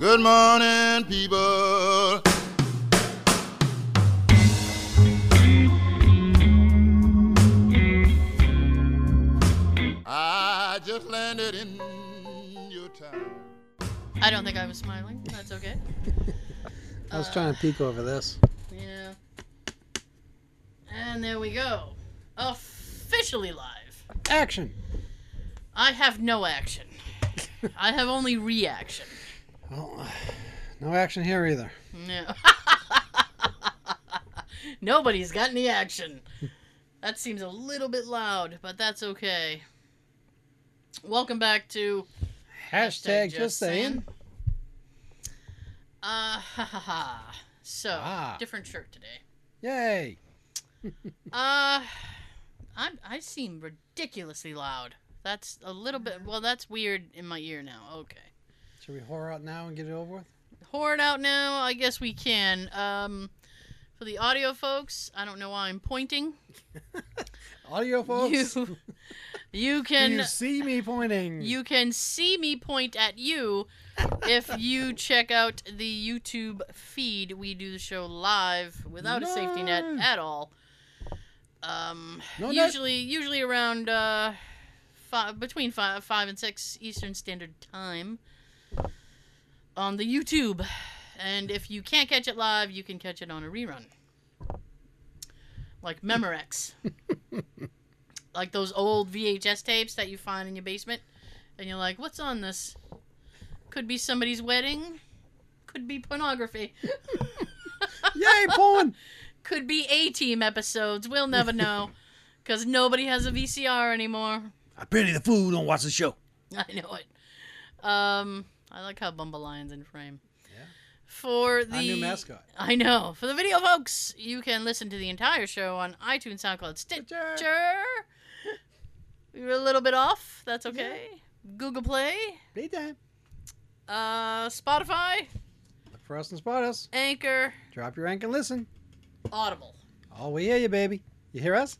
Good morning, people. I just landed in your town. I don't think I was smiling. That's okay. I was trying to peek over this. Yeah. And there we go. Officially live. Action! I have no action. I have only reaction. Well, no action here either. No. Nobody's got any action. That seems a little bit loud, but that's okay. Welcome back to Hashtag, just saying. Uh, ha ha ha. So, Ah. different shirt today. Yay! Uh, I I seem ridiculously loud. That's a little bit. Well, that's weird in my ear now. Okay. Should we whore out now and get it over with? Hoard out now. I guess we can. Um, for the audio folks, I don't know why I'm pointing. Audio folks, You, you can you see me pointing? you can see me point at you if you check out the YouTube feed. We do the show live without a safety net at all. Um, No net. usually usually around uh, five, between five, five and six Eastern Standard Time on the YouTube. And if you can't catch it live, you can catch it on a rerun. Like Memorex. like those old VHS tapes that you find in your basement. And you're like, what's on this? Could be somebody's wedding. Could be pornography. Yay, porn! Could be A Team episodes. We'll never know. Because nobody has a VCR anymore. I pity the fool who don't watch the show. I know it. Um, I like how Bumble Lion's in frame. Yeah. For the Our new mascot. I know. For the video folks, you can listen to the entire show on iTunes, SoundCloud, Stitcher. Stitcher. We were a little bit off. That's okay. Google Play, Playtime. uh, Spotify, Look for us and spot us. Anchor, Drop your rank and listen. Audible. Oh, we hear you, baby. You hear us?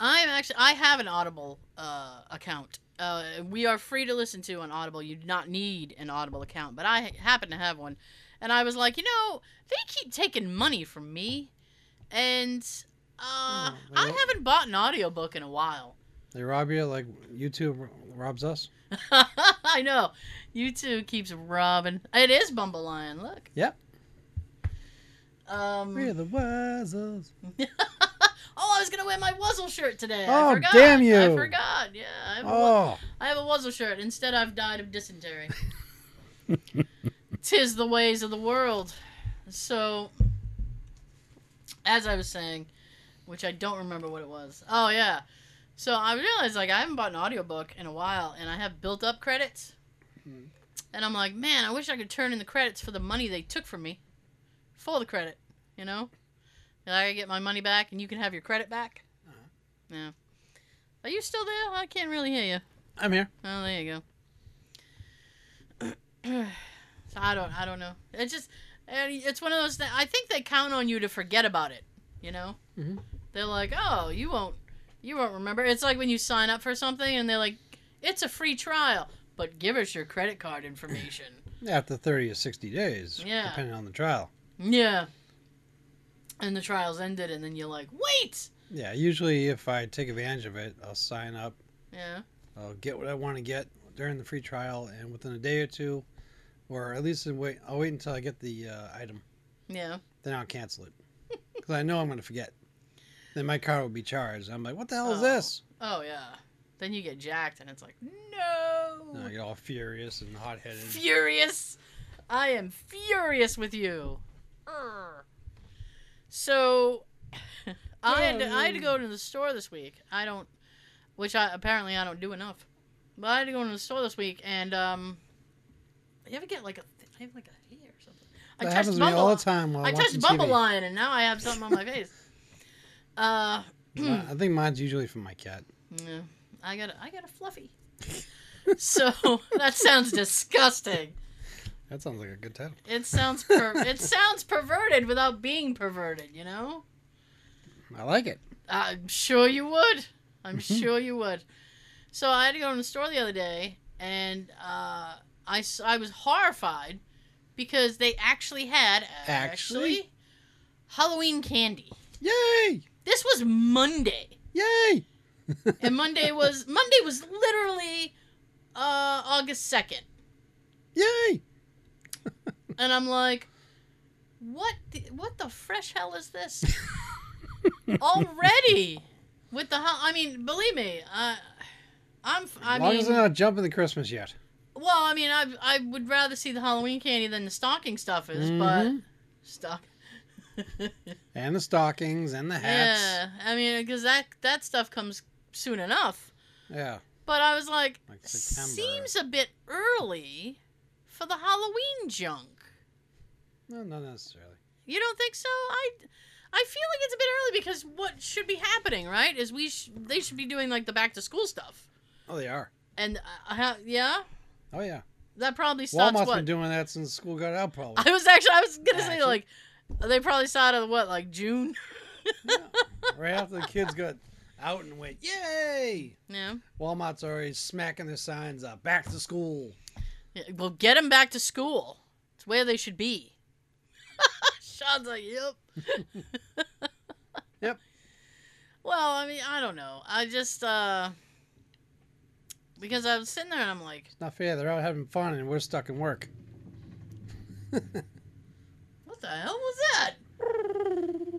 I'm actually I have an Audible uh, account. Uh, we are free to listen to on Audible. You do not need an Audible account, but I happen to have one, and I was like, you know, they keep taking money from me, and uh, Oh, I haven't bought an audiobook in a while. They rob you like YouTube robs us. I know. YouTube keeps robbing. It is Bumble Lion. Look. Yep. Um. We're the Wuzzles. I was gonna wear my Wuzzle shirt today. Oh, I forgot. damn you. I forgot. Yeah. I have, a, Oh, I have a Wuzzle shirt. Instead, I've died of dysentery. Tis the ways of the world. So, as I was saying, which I don't remember what it was. Oh yeah. So I realized like I haven't bought an audiobook in a while, and I have built up credits. Hmm. And I'm like, man, I wish I could turn in the credits for the money they took from me, for the credit. You know, I get my money back, and you can have your credit back. Uh-huh. Yeah. Are you still there? I can't really hear you. I'm here. Oh, there you go. so I don't, I don't know. It's just, it's one of those. Th- I think they count on you to forget about it. You know, mm -hmm. they're like, oh, you won't, you won't remember. It's like when you sign up for something and they're like, it's a free trial, but give us your credit card information. After 30 or 60 days, Yeah. depending on the trial. yeah. And the trial's ended, and then you're like, wait. Yeah, usually if I take advantage of it, I'll sign up. Yeah. I'll get what I want to get during the free trial, and within a day or two, or at least wait, I'll wait until I get the uh, item. Yeah. Then I'll cancel it because I know I'm going to forget. Then my card will be charged. I'm like, what the hell is Oh. this? Oh yeah. Then you get jacked, and it's like, no. I get all furious and hot headed. furious. I am furious with you. Urgh. So, I had to, I had to go to the store this week. I don't, which I apparently I don't do enough. But I had to go to the store this week, and um, you ever get like a I have like a hair or something. I That touched happens to me all the time while I touched Bumble TV. Lion, and now I have something on my face. Uh, I think mine's usually from my cat. yeah, I got a, I got a fluffy. so that sounds disgusting. That sounds like a good title. It sounds per- it sounds perverted without being perverted, you know? I like it. I'm sure you would. I'm Mhm. sure you would. So I had to go to the store the other day, and uh, I, I was horrified because they actually had Actually? actually Halloween candy. Yay! This was Monday. Yay! and Monday was Monday was literally uh August 2nd. Yay! And I'm like what the, what the fresh hell is this? Already with the I mean, believe me, uh, I'm I as long mean as they're not jumping the Christmas yet. well, I mean, I I would rather see the Halloween candy than the stocking stuffers, but Mhm. stock And the stockings and the hats. Yeah, I mean, because that that stuff comes soon enough. Yeah. But I was like, Like seems a bit early for the Halloween junk. No, not necessarily. You don't think so? I I feel like it's a bit early because what should be happening, right? Is we sh- they should be doing like the back to school stuff, Oh, they are. and uh, ha- yeah, Oh, yeah. that probably starts Walmart's what been doing that since school got out, probably. I was actually I was gonna say Actually. like they probably started what like June. right after the kids got out and went, yay! Yeah. Walmart's already smacking their signs up. Back to school. Yeah, well, get them back to school. It's where they should be. Sean's like, yep. Yep. Well, I mean, I don't know. I just, uh, because I was sitting there and I'm like, It's not fair. They're out having fun and we're stuck in work. what the hell was that?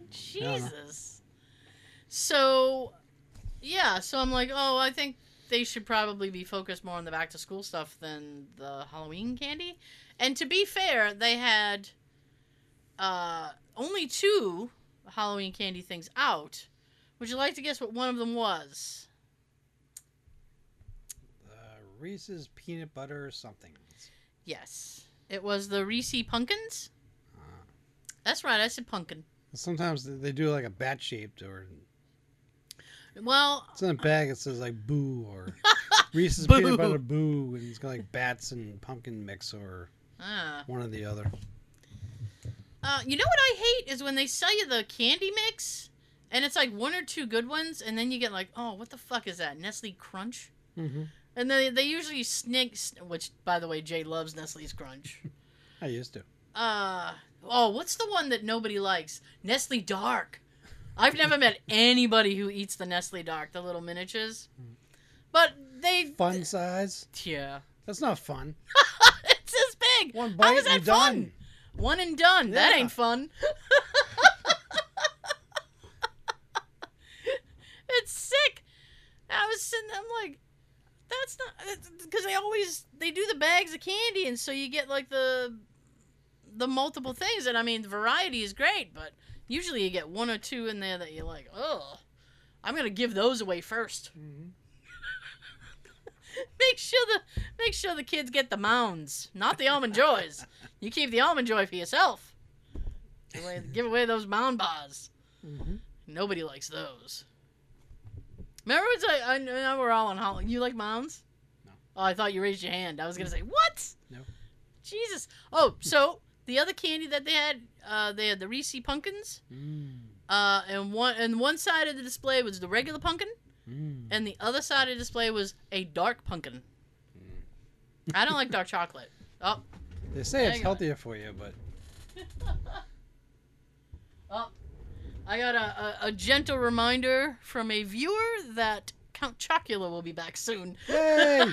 Jesus. So, yeah, so I'm like, oh, I think they should probably be focused more on the back to school stuff than the Halloween candy. And to be fair, they had uh, only two Halloween candy things out. Would you like to guess what one of them was? Uh, Reese's peanut butter or something. Yes. It was the Reese Pumpkins. Uh, That's right, I said pumpkin. sometimes they- they do like a bat shaped or Well, it's in a bag. It says like boo or Reese's Boo. peanut butter boo, and it's got like bats and pumpkin mix or uh, one or the other. Uh, you know what I hate is when they sell you the candy mix, and it's like one or two good ones, and then you get like, oh, what the fuck is that? Nestle Crunch? Mm-hmm. And they they usually sneak, which by the way, Jay loves Nestle's Crunch. I used to. Uh oh, what's the one that nobody likes? Nestle Dark. I've never met anybody who eats the Nestle Dark, the little miniatures. But they, Fun size. yeah, That's not fun. it's this big. One bite is that and done. fun? One and done. That ain't fun. it's sick. I was sitting. I'm like, that's not because they always they do the bags of candy, and so you get like the the multiple things. And I mean, the variety is great, but usually you get one or two in there that you're like, oh, I'm gonna give those away 1st Mhm. make sure the make sure the kids get the mounds, not the almond joys. You keep the almond joy for yourself. Give away, give away those mound bars. Mhm. Nobody likes those. Remember, it's like, I know we're all on Halloween. You like mounds? No. Oh, I thought you raised your hand. I was gonna say what? No. Jesus. Oh, so the other candy that they had, uh, they had the Reese pumpkins. Mm. Uh, and one and one side of the display was the regular pumpkin, Mm. and the other side of the display was a dark pumpkin. I don't like dark chocolate. Oh, They say it's Hang on. healthier for you, but oh, I got a, a, a gentle reminder from a viewer that Count Chocula will be back soon. yay!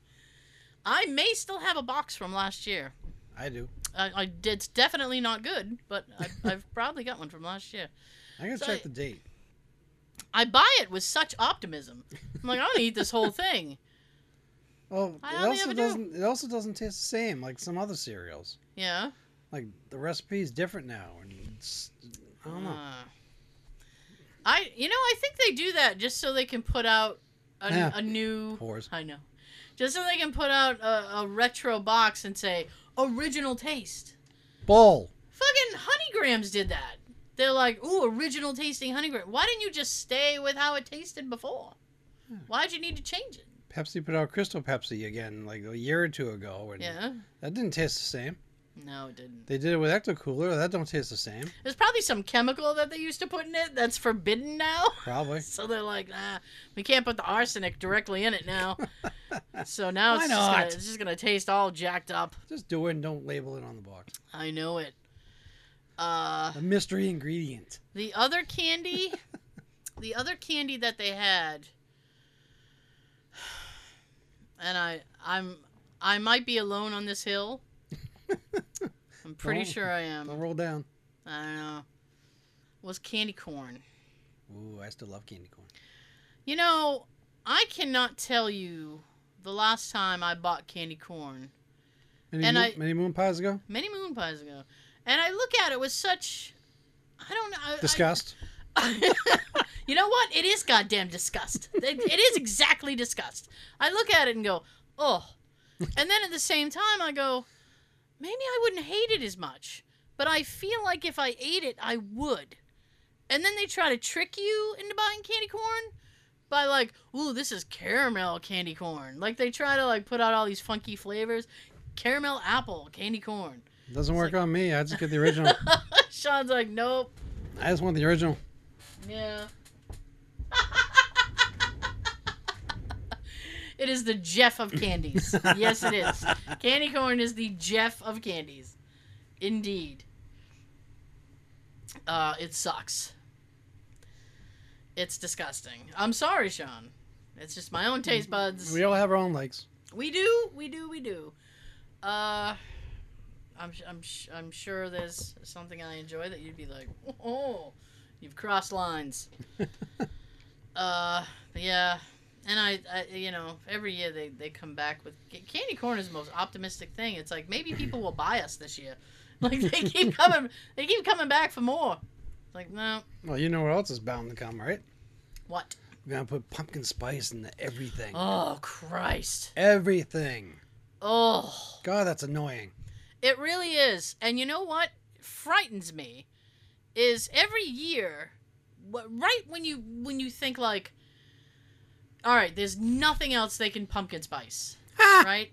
I may still have a box from last year. I do. I, I it's definitely not good, but I, I've probably got one from last year. I gotta So check I- the date. I buy it with such optimism. I'm like, I'm gonna eat this whole thing. Oh, I it also doesn't. It also doesn't taste the same like some other cereals. Yeah. Like the recipe is different now, and it's, I don't know. Uh, I you know I think they do that just so they can put out a, Yeah. a new. Whores. I know, just so they can put out a, a retro box and say original taste. Bowl. Fucking Honeygrams did that. They're like, ooh, original tasting Honeygram. Why didn't you just stay with how it tasted before? Hmm. Why'd you need to change it? Pepsi put out Crystal Pepsi again like a year or two ago, and Yeah. that didn't taste the same. No, it didn't. They did it with Ecto Cooler. That don't taste the same. There's probably some chemical that they used to put in it that's forbidden now. Probably. So they're like, ah, we can't put the arsenic directly in it now. so now it's just, gonna, it's just gonna taste all jacked up. Just do it and don't label it on the box. I know it. Uh, The mystery ingredient. the other candy, the other candy that they had, and I, I'm, I might be alone on this hill. I'm pretty Don't- sure I am. Don't roll down. I don't know. Was candy corn. Ooh, I still love candy corn. You know, I cannot tell you the last time I bought candy corn. Many, And moon, I- many moon pies ago? Many moon pies ago. And I look at it with such I don't know. I- Disgust. I- you know what? It is goddamn disgust. It, it is exactly disgust. I look at it and go, oh. And then at the same time, I go, maybe I wouldn't hate it as much. But I feel like if I ate it, I would. And then they try to trick you into buying candy corn by like, ooh, this is caramel candy corn. Like they try to like put out all these funky flavors. Caramel apple candy corn. Doesn't work on me. I just get the original. Sean's like, nope. I just want the original. Yeah. it is the Jeff of candies. yes, it is. Candy corn is the Jeff of candies. Indeed. Uh, it sucks. It's disgusting. I'm sorry, Sean. It's just my own taste buds. We all have our own likes. We do, we do, we do. Uh, I'm, I'm, I'm sure there's something I enjoy that you'd be like, oh, you've crossed lines. uh, yeah, and I, I, you know, every year they, they come back with candy corn is the most optimistic thing. It's like maybe people will buy us this year. Like they keep coming, they keep coming back for more. It's like no, Well, you know what else is bound to come, right? what? We're gonna put pumpkin spice into everything. Oh Christ! Everything. Oh. God, that's annoying. It really is. And you know what frightens me is every year right when you when you think like all right, there's nothing else they can pumpkin spice, right?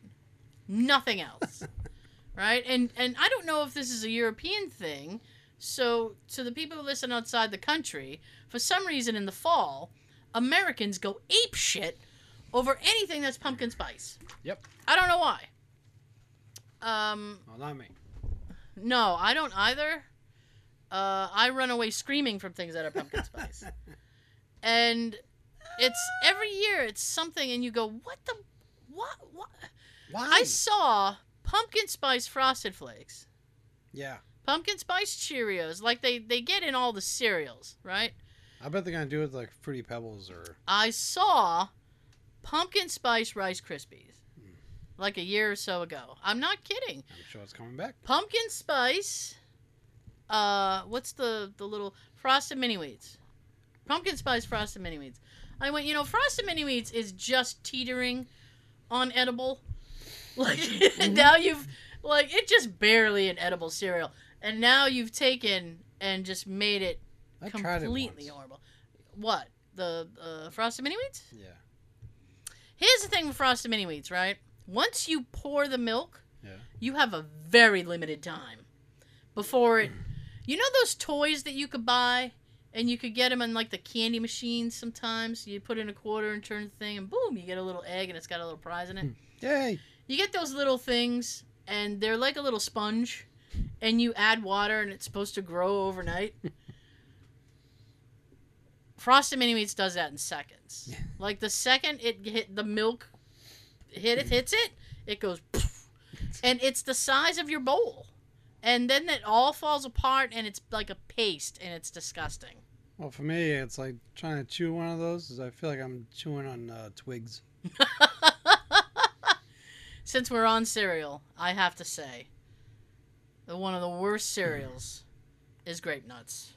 Nothing else. right? And and I don't know if this is a European thing. So to the people who listen outside the country, for some reason in the fall, Americans go ape shit over anything that's pumpkin spice. Yep. I don't know why. Um Well, not me. no, I don't either. Uh, I run away screaming from things that are pumpkin spice. and it's every year it's something and you go, "What the what what?" Why? I saw pumpkin spice frosted flakes. yeah. Pumpkin spice Cheerios, like they they get in all the cereals, right? I bet they're gonna do it with, like fruity pebbles or. I saw pumpkin spice Rice Krispies like a year or so ago. I'm not kidding. I'm sure it's coming back. pumpkin spice. Uh, what's the the little frosted mini wheats? Pumpkin spice frosted mini wheats. I went, you know, frosted mini wheats is just teetering on edible. Like now you've like it just barely an edible cereal, and now you've taken and just made it I tried it completely horrible. What the uh, frosted mini wheats? Yeah. Here's the thing with frosted mini wheats, right? Once you pour the milk, Yeah. you have a very limited time before it. You know those toys that you could buy, and you could get them in like the candy machines. Sometimes you put in a quarter and turn the thing, and boom, you get a little egg, and it's got a little prize in it. Hmm. Yay! You get those little things, and they're like a little sponge, and you add water, and it's supposed to grow overnight. Frosted Mini Wheats does that in seconds. Yeah. Like the second it hit the milk, hit it hits it, it goes, poof. and it's the size of your bowl, and then it all falls apart, and it's like a paste, and it's disgusting. Well, for me, it's like trying to chew one of those. Is I feel like I'm chewing on uh, twigs. Since we're on cereal, I have to say, that one of the worst cereals is grape nuts.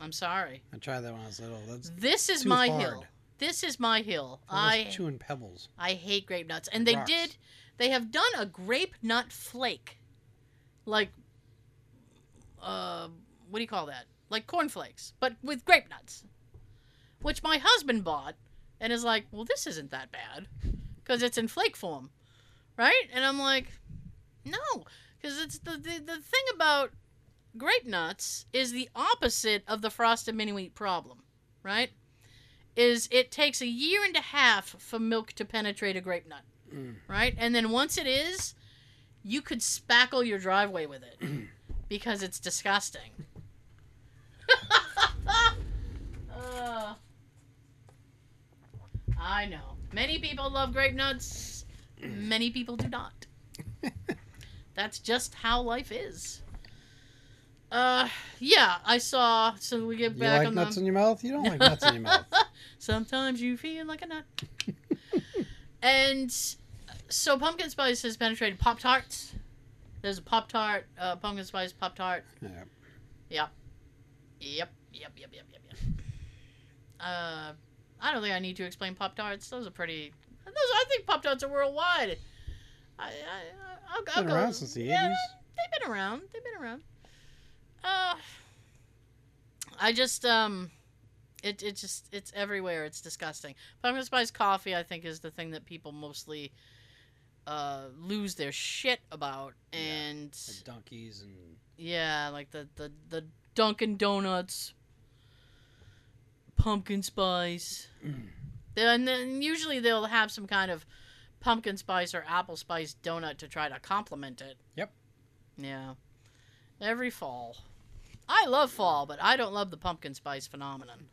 I'm sorry. I tried that when I was little. That's This is my hard. hill. This is my hill. I chewing pebbles. I hate grape nuts, and they Rocks. did. They have done a grape nut flake, like, uh, what do you call that? Like cornflakes, but with grape nuts, which my husband bought, and is like, well, this isn't that bad, because it's in flake form, right? And I'm like, no, Because it's the, the the thing about grape nuts is the opposite of the frosted mini wheat problem, right? Is it takes a year and a half for milk to penetrate a grape nut, Mm. right? And then once it is, you could spackle your driveway with it because it's disgusting. Uh, I know. Many people love grape nuts. Many people do not. That's just how life is. Uh, yeah, I saw. So we get back on the. You like on nuts the. in your mouth? You don't like nuts in your mouth. Sometimes you feel like a nut. and so pumpkin spice has penetrated Pop Tarts. There's a Pop Tart, uh, pumpkin spice Pop Tart. Yep. Yep. Yep. Yep. Yep. Yep. Yep. Uh, I don't think I need to explain Pop Tarts. Those are pretty. Those I think Pop Tarts are worldwide. I I I'll, I'll Been go. around since the Yeah, 80s. They've been around. They've been around. Uh, I just um, it it just it's everywhere. It's disgusting. Pumpkin spice coffee, I think, is the thing that people mostly uh lose their shit about, Yeah. and Like donkeys and yeah, like the the the Dunkin' Donuts, pumpkin spice. Then and then usually they'll have some kind of pumpkin spice or apple spice donut to try to complement it. Yep. Yeah. Every fall. I love fall, but I don't love the pumpkin spice phenomenon.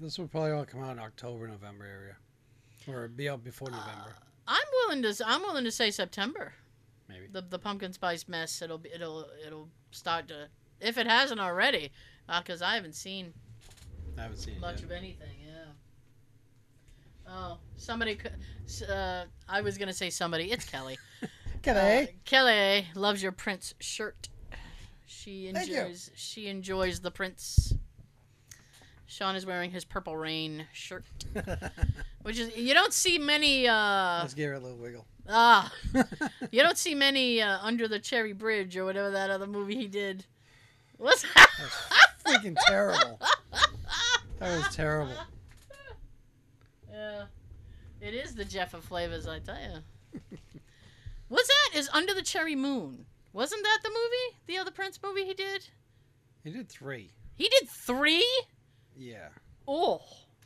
this will probably all come out in October, November area, or be out before November, I'm willing to I'm willing to say September. maybe. The the pumpkin spice mess it'll be it'll it'll start to if it hasn't already because I haven't seen I haven't seen much of anything. Yeah. Oh, somebody. Uh, I was gonna say somebody. It's Kelly. Uh, Kelly loves your Prince shirt. She enjoys. She enjoys the Prince. Sean is wearing his Purple Rain shirt, which is you don't see many. Uh, Let's give her a little wiggle. ah, you don't see many uh, under the Cherry Bridge or whatever that other movie he did. What's Freaking terrible. That was terrible. Yeah. It is the Jeff of flavors, I tell you. What's that? Is Under the Cherry Moon. Wasn't that the movie? The other Prince movie he did? He did three. He did three? Yeah. Oh.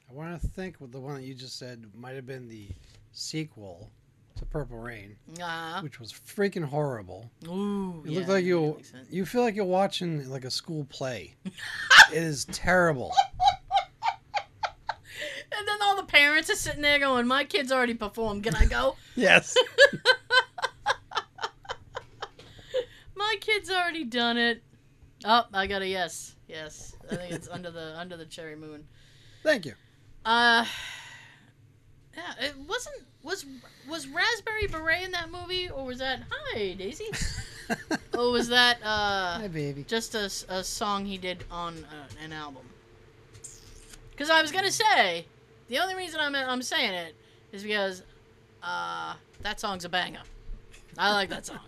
I want to think what the one that you just said might have been the sequel to Purple Rain, Uh, which was freaking horrible. ooh. It yeah, looked like you you feel like you're watching like a school play. it is terrible. And then all the parents are sitting there going, My kid's already performed. Can I go? Yes. My kid's already done it. Oh, I got a yes. Yes. I think it's under the under the cherry moon. Thank you. Uh, yeah, it wasn't was was Raspberry Beret in that movie, or was that Hi Daisy, or was that uh Hi, baby. just a, a song he did on uh, an album? Because I was gonna say, the only reason I'm I'm saying it is because uh that song's a banger. I like that song.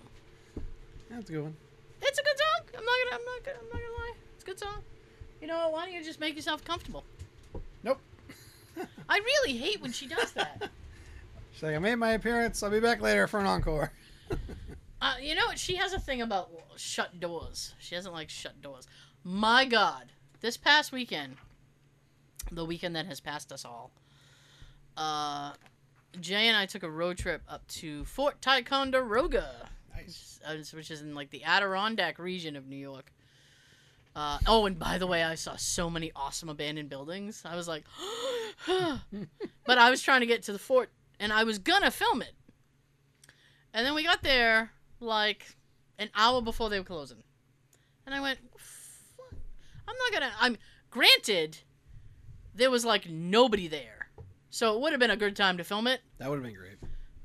That's a good one. It's a good song. I'm not gonna I'm not gonna I'm not gonna lie. It's a good song. You know? Why don't you just make yourself comfortable? Nope. I really hate when she does that. She's like, I made my appearance. I'll be back later for an encore. Uh, you know what? She has a thing about shut doors. She doesn't like shut doors. My God, this past weekend, the weekend that has passed us all, uh, Jay and I took a road trip up to Fort Ticonderoga, Nice. uh, which is in like the Adirondack region of New York. Uh, oh, and by the way, I saw so many awesome abandoned buildings. I was like, but I was trying to get to the fort, and I was gonna film it. And then we got there like an hour before they were closing, and I went, "Fuck, "I'm not gonna." I'm granted, there was like nobody there, so it would have been a good time to film it. That would have been great.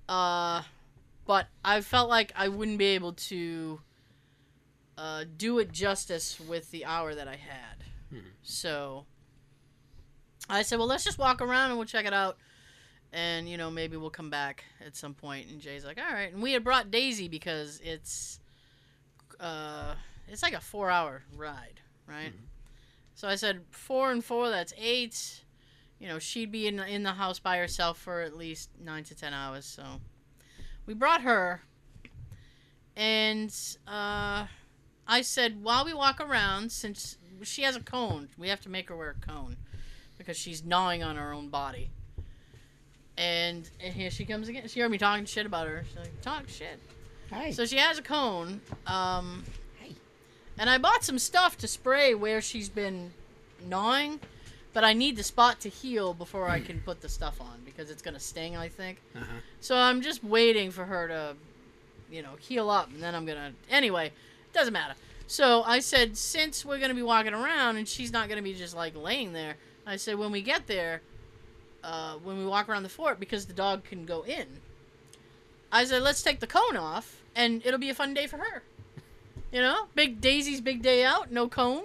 Uh, but I felt like I wouldn't be able to uh, do it justice with the hour that I had. Hmm. So I said, well, let's just walk around and we'll check it out. And, you know, maybe we'll come back at some point. And Jay's like, all right. And we had brought Daisy because it's, uh, it's like a four hour ride, right? Mhm. So I said, four and four, that's eight. You know, she'd be in, in the house by herself for at least nine to ten hours. So we brought her. and uh, I said while we walk around, since she has a cone, we have to make her wear a cone because she's gnawing on her own body. And, and here she comes again. She heard me talking shit about her. She's like, talk shit. Hi. So she has a cone. Um, Hey. and I bought some stuff to spray where she's been gnawing, but I need the spot to heal before I can put the stuff on because it's gonna sting. I think. uh-huh. So I'm just waiting for her to, you know, heal up, and then I'm gonna. Anyway, doesn't matter. So I said, since we're gonna be walking around and she's not gonna be just like laying there, I said when we get there, uh, when we walk around the fort, because the dog can go in. I said, let's take the cone off, and it'll be a fun day for her. You know, big Daisy's big day out, no cone.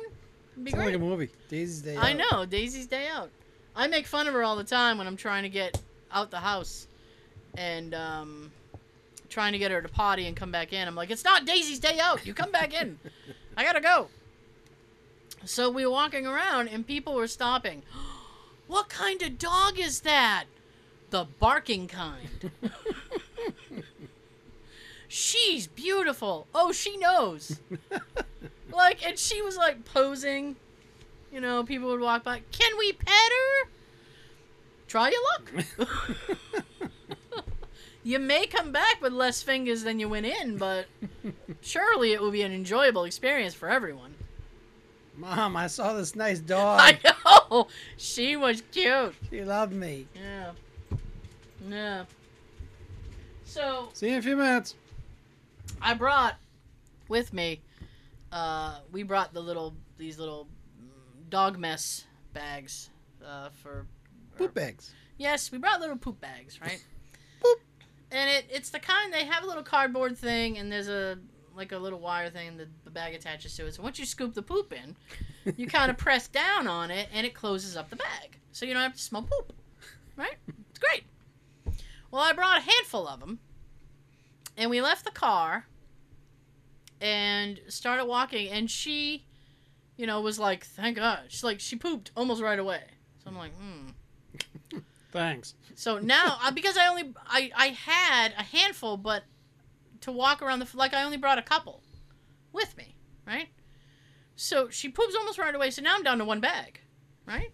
It'd be Sounds great. like a movie. Daisy's Day I Out. know, Daisy's day out. I make fun of her all the time when I'm trying to get out the house and um, trying to get her to potty and come back in. I'm like, it's not Daisy's day out. You come back in. I gotta go. So we were walking around and people were stopping. What kind of dog is that? The barking kind. She's beautiful. Oh, she knows. like, and she was like posing. You know, people would walk by. Can we pet her? Try your luck. you may come back with less fingers than you went in, but surely it will be an enjoyable experience for everyone. Mom, I saw this nice dog. I know. She was cute. She loved me. Yeah. Yeah. So See you in a few minutes. I brought with me. Uh, we brought the little these little dog mess bags uh, for Poop bags. Yes, we brought little poop bags, right? Boop. And it it's the kind they have a little cardboard thing and there's a like a little wire thing that the bag attaches to it. So once you scoop the poop in, you kind of press down on it and it closes up the bag. So you don't have to smell poop. Right? It's great. Well, I brought a handful of them. And we left the car and started walking and she you know was like, "Thank God." She's like she pooped almost right away. So I'm like, "Hmm." Thanks. So now, uh, because I only I I had a handful, but to walk around the like I only brought a couple with me, right? So she poops almost right away. So now I'm down to one bag, right?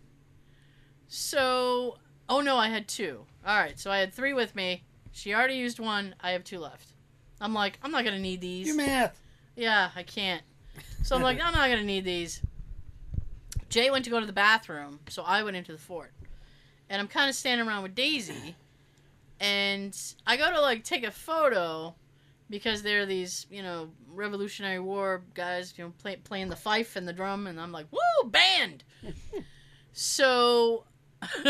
So oh no, I had two. All right, so I had three with me. She already used one. I have two left. I'm like, I'm not gonna need these. Your math. Yeah, I can't. So I'm like, I'm not gonna need these. Jay went to go to the bathroom, so I went into the fort, and I'm kind of standing around with Daisy, and I go to like take a photo because there are these, you know, Revolutionary War guys, you know, play, playing the fife and the drum, and I'm like, woo, band. so,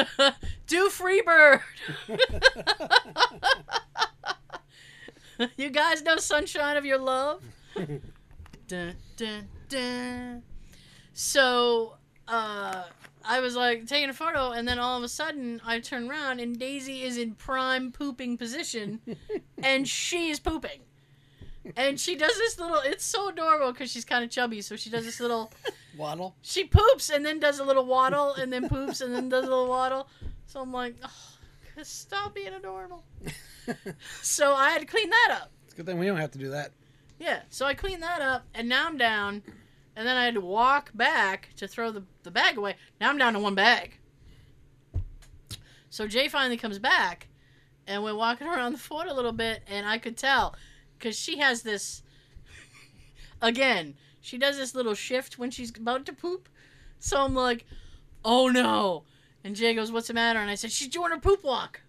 do Freebird. you guys know Sunshine of Your Love? dun, dun, dun. So, uh, I was like taking a photo, and then all of a sudden I turn around, and Daisy is in prime pooping position, and she is pooping. And she does this little, it's so adorable because she's kind of chubby, so she does this little, Waddle. she poops and then does a little waddle, and then poops and then does a little waddle. So I'm like, oh, stop being adorable. So I had to clean that up. It's a good thing we don't have to do that. Yeah, so I cleaned that up, and now I'm down, and then I had to walk back to throw the, the bag away. Now I'm down to one bag. So Jay finally comes back, and we're walking around the fort a little bit, and I could tell, because she has this, again, she does this little shift when she's about to poop. So I'm like, oh no. And Jay goes, what's the matter? And I said, she's doing her poop walk.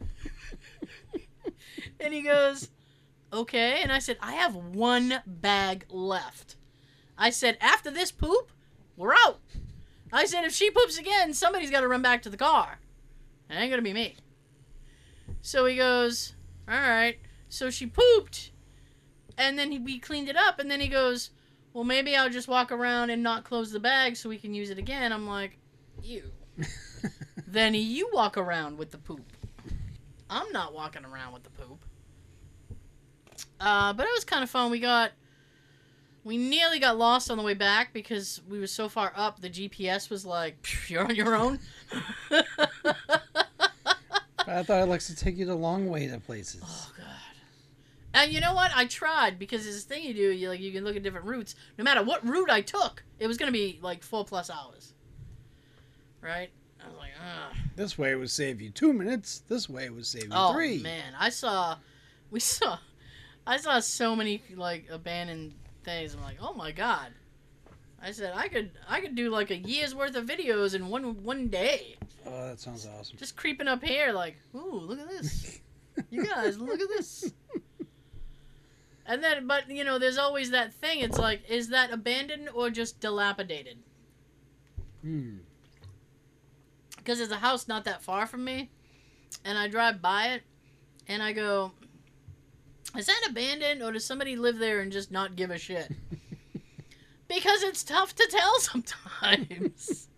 and he goes, okay. And I said, I have one bag left. I said, after this poop, we're out. I said, if she poops again, somebody's got to run back to the car. It ain't going to be me. So he goes, all right. So she pooped, and then he, we cleaned it up, and then he goes, well, maybe I'll just walk around and not close the bag so we can use it again. I'm like, you. then you walk around with the poop. I'm not walking around with the poop. Uh, but it was kind of fun. We got, we nearly got lost on the way back because we were so far up. The GPS was like, "You're on your own." I thought it likes to take you the long way to places. oh god. And you know what? I tried because there's this thing you do. You like you can look at different routes. No matter what route I took, it was gonna be like four plus hours. Right? I was like, ah. This way would save you two minutes. This way would save you Oh three. man, I saw, we saw, I saw so many like abandoned things. I'm like, oh my god. I said I could I could do like a year's worth of videos in one one day. Oh, that sounds awesome. Just creeping up here, like, ooh, look at this. You guys, look at this. And then, but you know, there's always that thing. It's like, is that abandoned or just dilapidated? Hmm. Because there's a house not that far from me, and I drive by it, and I go, is that abandoned or does somebody live there and just not give a shit? because it's tough to tell sometimes.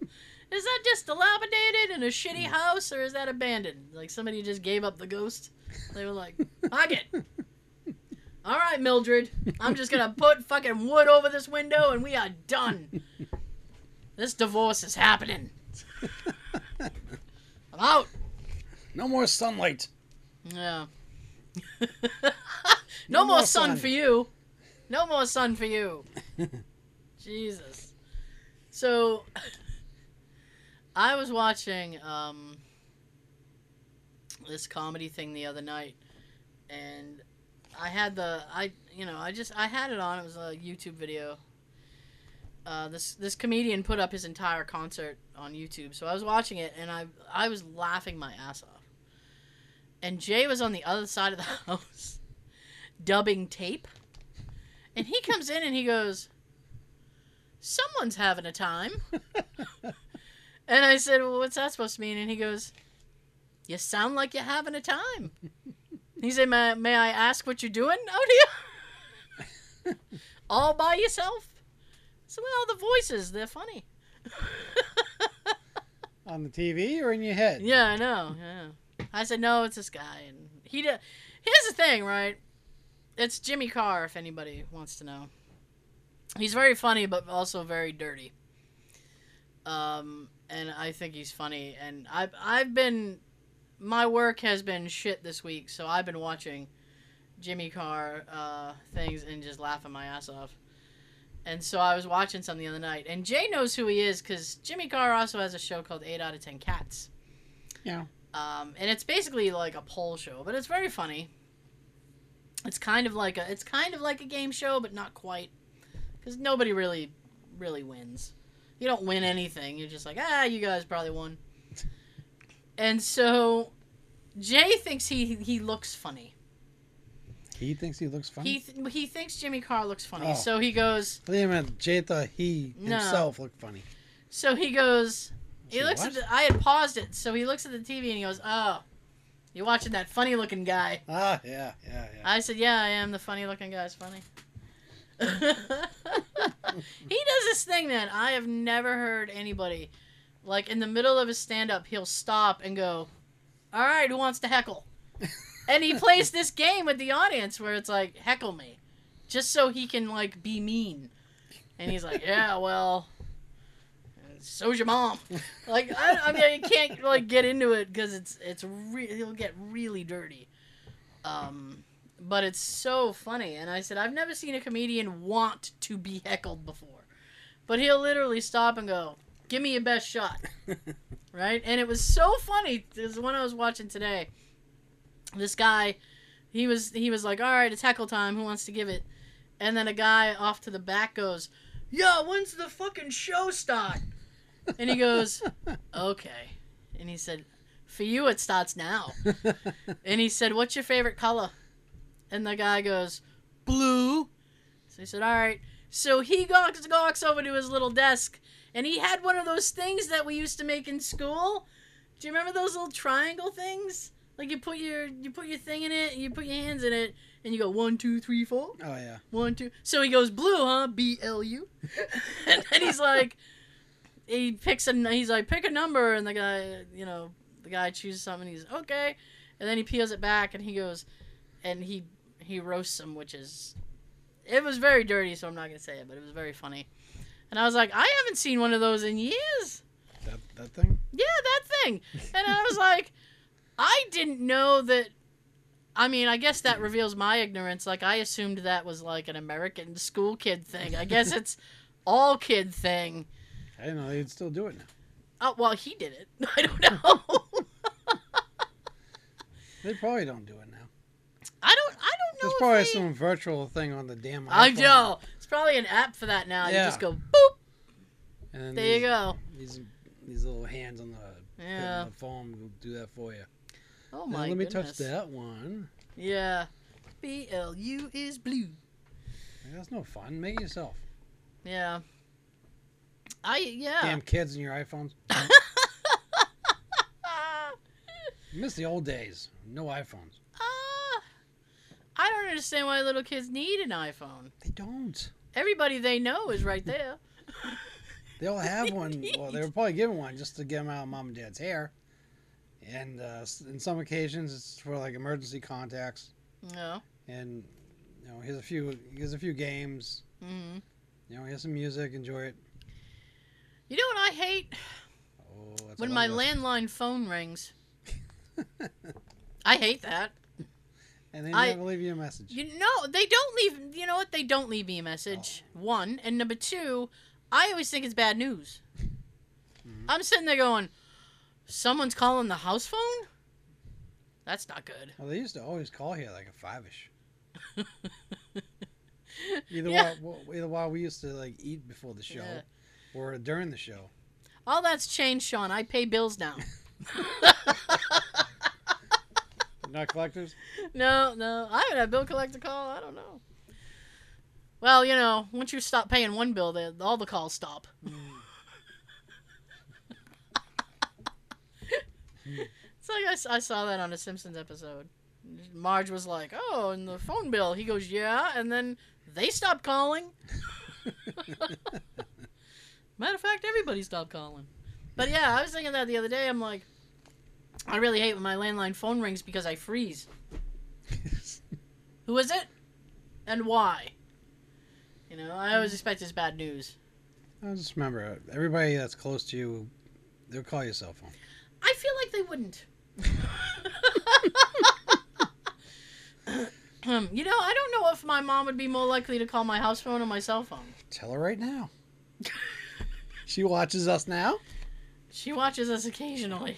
is that just dilapidated in a shitty mm. house or is that abandoned? Like somebody just gave up the ghost? They were like, fuck it. All right, Mildred. I'm just gonna put fucking wood over this window and we are done. This divorce is happening. I'm out. No more sunlight. Yeah. no, more, more sun, sun. for you. No more sun for you. Jesus. So I was watching um this comedy thing the other night and I had the I you know, I just I had it on. It was a YouTube video. Uh, this this comedian put up his entire concert on YouTube. So I was watching it and I I was laughing my ass off. And Jay was on the other side of the house dubbing tape. And he comes in and he goes, Someone's having a time. and I said, Well, what's that supposed to mean? And he goes, You sound like you're having a time. He said, May, may I ask what you're doing out here? All by yourself? So, well, the voices, they're funny. On the TV or in your head? Yeah, I know. Yeah. I said no, it's this guy, and he. Did, here's the thing, right? It's Jimmy Carr. If anybody wants to know, he's very funny, but also very dirty. Um, and I think he's funny, and I've I've been, my work has been shit this week, so I've been watching Jimmy Carr uh, things and just laughing my ass off. And so I was watching some the other night, and Jay knows who he is because Jimmy Carr also has a show called Eight Out of Ten Cats. Yeah. Um, and it's basically like a poll show, but it's very funny. It's kind of like a it's kind of like a game show, but not quite, because nobody really really wins. You don't win anything. You're just like ah, you guys probably won. And so, Jay thinks he he looks funny. He thinks he looks funny. He th- he thinks Jimmy Carr looks funny. Oh. So he goes. Think I meant Jay thought he No. himself looked funny. So he goes. He looks what? at the. I had paused it, so he looks at the TV and he goes, "Oh, you're watching that funny looking guy." Ah, yeah, yeah, yeah. I said, "Yeah, I am. The funny looking guy's funny." he does this thing, man. I have never heard anybody like in the middle of his stand up, he'll stop and go, "All right, who wants to heckle?" and he plays this game with the audience where it's like, "Heckle me," just so he can like be mean. And he's like, "Yeah, well." So's your mom. Like I, I mean, you can't like get into it because it's it's re- he'll get really dirty. Um, but it's so funny. And I said, I've never seen a comedian want to be heckled before. But he'll literally stop and go, Give me your best shot. right? And it was so funny. This is one I was watching today. This guy, he was he was like, All right, it's heckle time. Who wants to give it? And then a guy off to the back goes, "Yo, when's the fucking show start? And he goes, Okay. And he said, For you, it starts now. And he said, What's your favorite color? And the guy goes, Blue. So he said, All right. So he walks, walks over to his little desk and he had one of those things that we used to make in school. Do you remember those little triangle things? Like you put your you put your thing in it, you put your hands in it, and you go one, two, three, four. oh yeah. One, two. So he goes blue, huh? B L U. and then he's like, he picks a. He's like, pick a number, and the guy, you know, the guy chooses something. He's okay, and then he peels it back, and he goes, and he he roasts some, which is, it was very dirty, so I'm not gonna say it, but it was very funny. And I was like, I haven't seen one of those in years. That that thing. Yeah, that thing. And I was like, I didn't know that. I mean, I guess that reveals my ignorance. Like, I assumed that was like an American school kid thing. I guess it's all kid thing. I didn't know they'd still do it now. Oh, well, he did it. I don't know. They probably don't do it now. I don't. I don't know. There's probably they- some virtual thing on the damn. I know. It's probably an app for that now. You just go boop. And There these, you go. These these little hands on the, Yeah. on the phone will do that for you. Oh Now, my let me touch that one. Yeah. B L U is blue. That's no fun. Make it yourself. Yeah. I yeah. Damn kids and your iPhones. You miss the old days. No iPhones. ah. I don't understand why little kids need an iPhone. They don't. Everybody they know is right there. They all have one. Well, they were probably given one just to get them out of mom and dad's hair. And uh, in some occasions, it's for like emergency contacts. No. And you know, here's a few. Here's a few games. hmm You know, here's some music. Enjoy it. You know what I hate? Oh, When my list. landline phone rings. I hate that. and they I- never leave you a message. You know, they don't leave. You know what? They don't leave me a message. One and number two, I always think it's bad news. Mhm. I'm sitting there going, "Someone's calling the house phone." That's not good. Well, they used to always call here like a five-ish. Either Yeah. while either while we used to like eat before the show, Yeah. Or during the show. All that's changed, Sean. I pay bills now. Not collectors. no, no, I haven't had a bill collector call. I don't know. Well, you know, once you stop paying one bill, all the calls stop. Hmm. It's like I, I saw that on a Simpsons episode. Marge was like, "Oh, and the phone bill." He goes, "Yeah," and then they stopped calling. Matter of fact, everybody stopped calling. But yeah, I was thinking that the other day. I'm like, I really hate when my landline phone rings because I freeze. Who is it? And why? You know, I always expect it's bad news. I just remember everybody that's close to you, they'll call your cell phone. I feel like they wouldn't. Um, you know, I don't know if my mom would be more likely to call my house phone or my cell phone. Tell her right now. she watches us now. She watches us occasionally.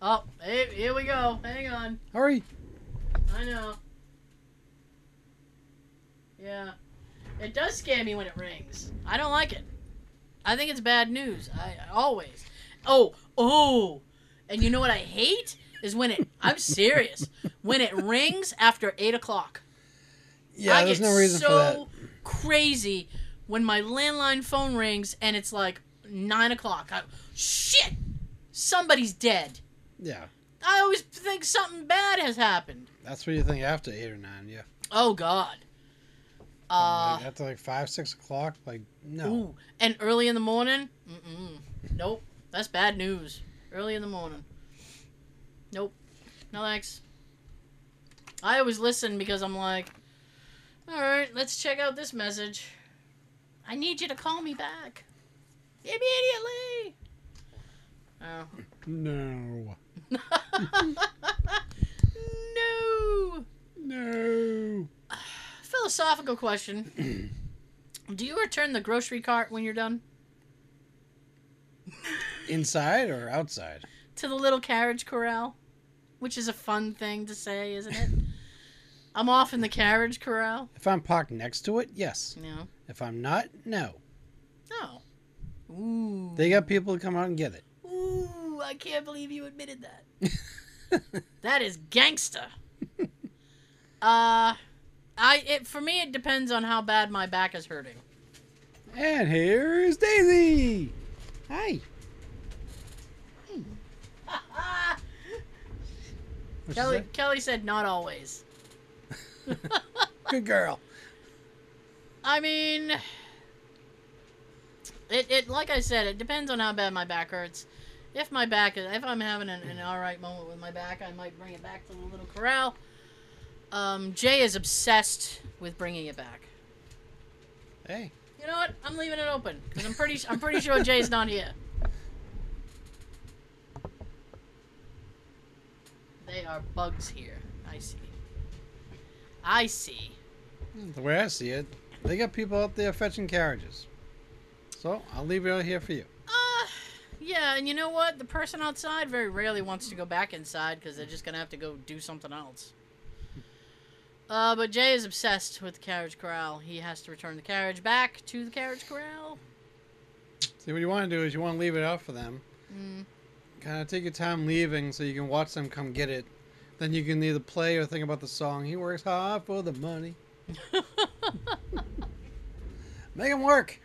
Oh, hey, here we go. Hang on. Hurry. I know. Yeah. It does scare me when it rings. I don't like it. I think it's bad news. I always. Oh, oh. And you know what I hate? Is when it, I'm serious, when it rings after 8 o'clock. Yeah, I there's get no reason so for that. crazy when my landline phone rings and it's like 9 o'clock. I, shit! Somebody's dead. Yeah, I always think something bad has happened. that's what you think after eight or nine. Yeah. Oh, God. Uh, Like, after like five, six o'clock, like no. Ooh, and early in the morning? Mm-mm. Nope. That's bad news. Early in the morning. Nope. No thanks. I always listen because I'm like, all right, let's check out this message. I need you to call me back immediately. Oh. No. no. No. Philosophical question. Do you return the grocery cart when you're done? Inside or outside? to the little carriage corral, which is a fun thing to say, isn't it? I'm off in the carriage corral. If I'm parked next to it, yes. No. If I'm not, no. No. Ooh. They got people to come out and get it. Ooh, I can't believe you admitted that. that is gangsta. uh I it for me it depends on how bad my back is hurting. And here's Daisy. Hi. What'd Kelly? Kelly said not always. Good girl. I mean, it, it like I said, it depends on how bad my back hurts. If my back, is, if I'm having an, an all right moment with my back, I might bring it back to the little corral. Um, Jay is obsessed with bringing it back. Hey. You know what? I'm leaving it open because I'm pretty, I'm pretty sure Jay's not here. They are bugs here. I see. I see. The way I see it, they got people out there fetching carriages. So I'll leave it out here for you. Uh, yeah, and you know what? The person outside very rarely wants to go back inside because they're just gonna have to go do something else. Uh, but Jay is obsessed with the carriage corral. He has to return the carriage back to the carriage corral. See, what you want to do is you want to leave it out for them. Mm. Kind of take your time leaving so you can watch them come get it. Then you can either play or think about the song. He works hard for the money. Make him work.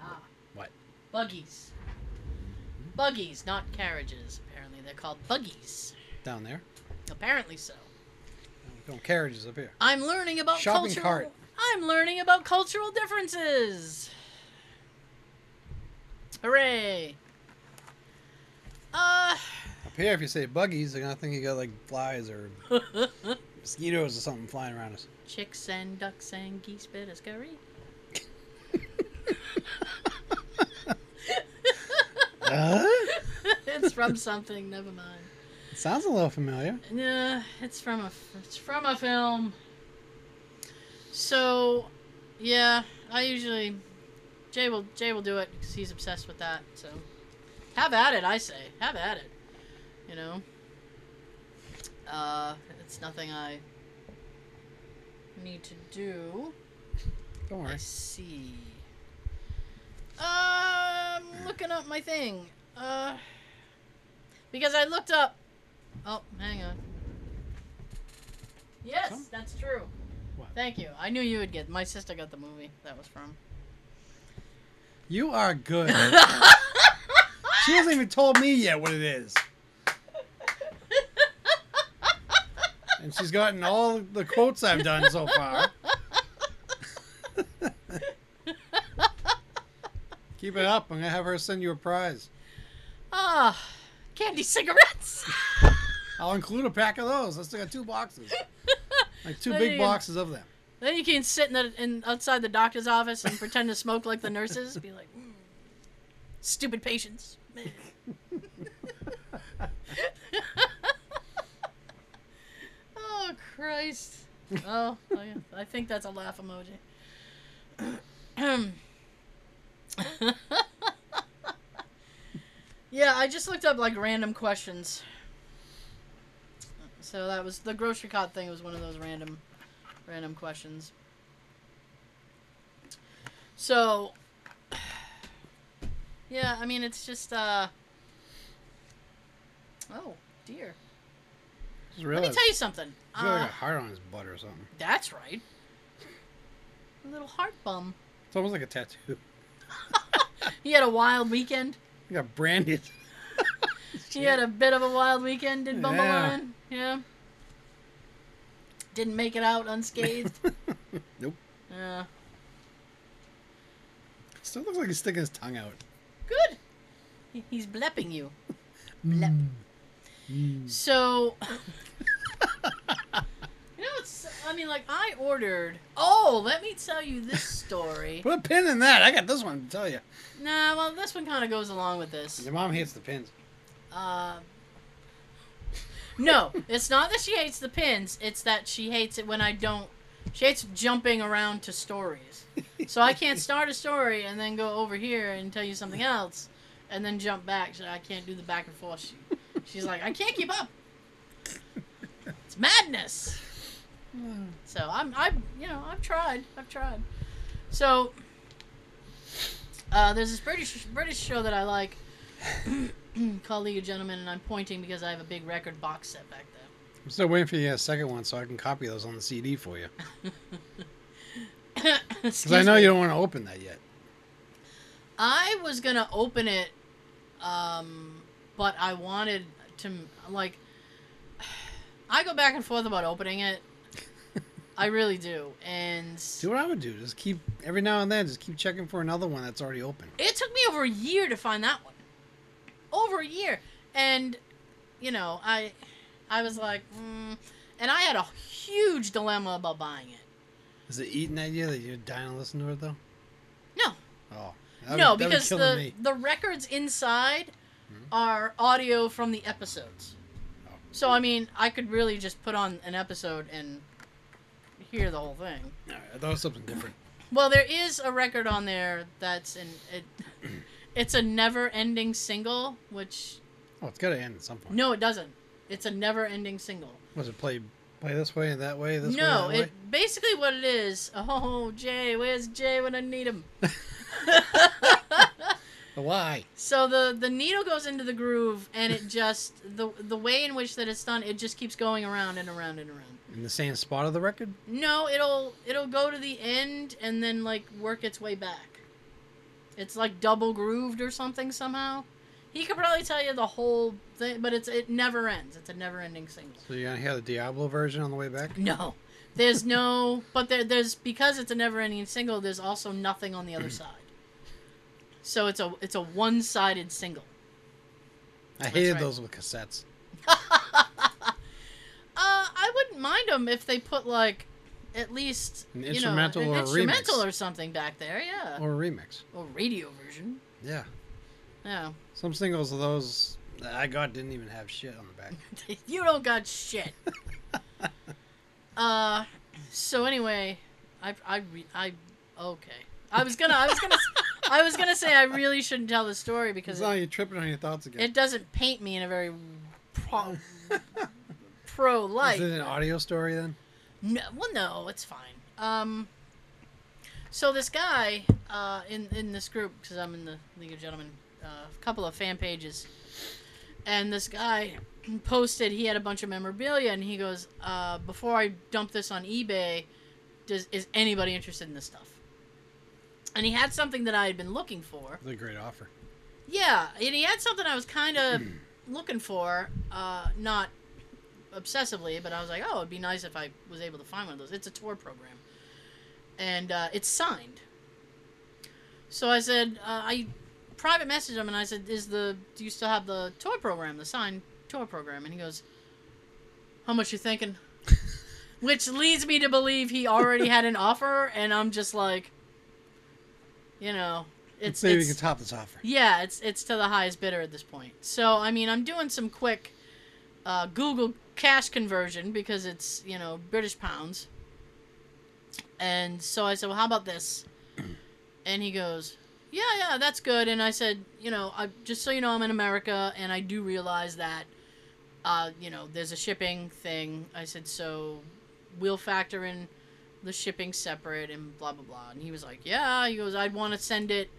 ah, What? Buggies. Buggies, not carriages. Apparently, they're called buggies. Down there. Apparently so. Going carriages up here. I'm learning about Shopping cultural. cart. I'm learning about cultural differences. Hooray! Uh, Up here, if you say buggies, they're gonna think you got like flies or mosquitoes or something flying around us. chicks and ducks and geese bit of scurry. Uh, it's from something. Never mind. sounds a little familiar. Yeah, it's from a it's from a film. So, yeah, I usually Jay will Jay will do it because he's obsessed with that. So, have at it, I say. Have at it. You know. Uh, it's nothing I need to do. Don't worry. I worry. See. Um, looking up my thing. Uh, because I looked up. Oh, hang on. Yes, Some- that's true. What? Thank you. I knew you would get. My sister got the movie that was from. You are good. she hasn't even told me yet what it is. And she's gotten all the quotes I've done so far. Keep it up. I'm gonna have her send you a prize. Ah, candy cigarettes. I'll include a pack of those. I still got two boxes, like two big boxes of them. then you can sit in, the, in outside the doctor's office and pretend to smoke like the nurses. Be like, "Mm, stupid patients. oh Christ! Oh, oh. I think that's a laugh emoji. yeah, I just looked up like random questions. So that was the grocery cart thing. Was one of those random, random questions. So, yeah, I mean it's just uh. Oh dear. Let me tell you something. he's got like Uh, a heart on his butt or something. that's right. A little heart bum. It's almost like a tattoo. He had a wild weekend. He got branded. He had a bit of a wild weekend, did Bumble Yeah. Yeah. Didn't make it out unscathed. nope. Yeah. Still looks like he's sticking his tongue out. Good. He's blepping you. Blep. Mm. So, know, it's. I mean, like I ordered. Oh, let me tell you this story. Put a pin in that. I got this one to tell you. nah, well, this one kind of goes along with this. Your mom hates the pins. Uh, no, it's not that she hates the pins. It's that she hates it when I don't. She hates jumping around to stories. So I can't start a story and then go over here and tell you something else, and then jump back. So I can't do the back and forth. She, she's like, I can't keep up. It's madness. So I'm, I, you know, I've tried. I've tried. So uh, there's this British British show that I like called League of Gentlemen, and I'm pointing because I have a big record box set back there. I'm still waiting for you a second one so I can copy those on the CD for you. Because I know me. you don't want to open that yet. I was gonna open it, um, but I wanted to like. I go back and forth about opening it. I really do, and Do what I would do. Just keep every now and then. Just keep checking for another one that's already open. it took me over a year to find that one. Over a year, and you know, I, I was like, mm, and I had a huge dilemma about buying it. Is it eating that you that you're dying to listen to it though? No, Oh, that'd no, be, that'd because killing the me. the records inside Hmm? are audio from the episodes. Oh. So I mean, I could really just put on an episode and hear the whole thing. All right, I thought it was something different. Well, there is a record on there that's in it. It's a never-ending single, which Oh, it's got to end at some point. no, it doesn't. It's a never-ending single. Was it play play this way and that way? This no, way, that it basically what it is. Oh, Jay, where's Jay when I need him? way? Why? So the the needle goes into the groove, and it just the the way in which that it's done, it just keeps going around and around and around. In the same spot of the record? No, it'll it'll go to the end and then like work its way back. It's like double grooved or something somehow. He could probably tell you the whole thing, but it's it never ends. It's a never ending single. So you're gonna hear the Diablo version on the way back? No, there's no, but there there's because it's a never ending single. There's also nothing on the other side. So it's a it's a one sided single. I That's hated right. those with cassettes. Uh, I wouldn't mind them if they put like at least An you instrumental know, an a instrumental or something back there. Yeah, Or a remix. or radio version. Yeah. Yeah, Some singles of those that I got didn't even have shit on the back. you don't got shit. uh, so anyway, I I re- I okay. I was gonna I was gonna I was gonna say I really shouldn't tell the story because It's it, not you tripping on your thoughts again. it doesn't paint me in a very pro pro light. Is it an audio story then? No, well, no, it's fine. Um, so this guy uh, in in this group, because I'm in the League of Gentlemen, uh, a couple of fan pages, and this guy posted he had a bunch of memorabilia, and he goes, uh, "Before I dump this on eBay, does is anybody interested in this stuff?" And he had something that I had been looking for. It's a great offer. Yeah, and he had something I was kind of looking for, uh, not obsessively, but I was like, oh, it'd be nice if I was able to find one of those. It's a tour program, and uh, it's signed. So I said, uh, I private messaged him, and I said, is the do you still have the tour program, the signed tour program? And he goes, how much you thinking? Which leads me to believe he already had an offer, and I'm just like, you know, it's see if we it's- can top this offer. yeah, it's it's to the highest bidder at this point. So I mean, I'm doing some quick uh, Google cash conversion because it's you know British pounds. And so I said, well, how about this? And he goes, yeah, yeah, that's good. And I said, you know, I just so you know, I'm in America, and I do realize that, uh, you know, there's a shipping thing. I said, so we'll factor in the shipping separate and blah blah blah. And he was like, yeah. He goes, I'd want to send it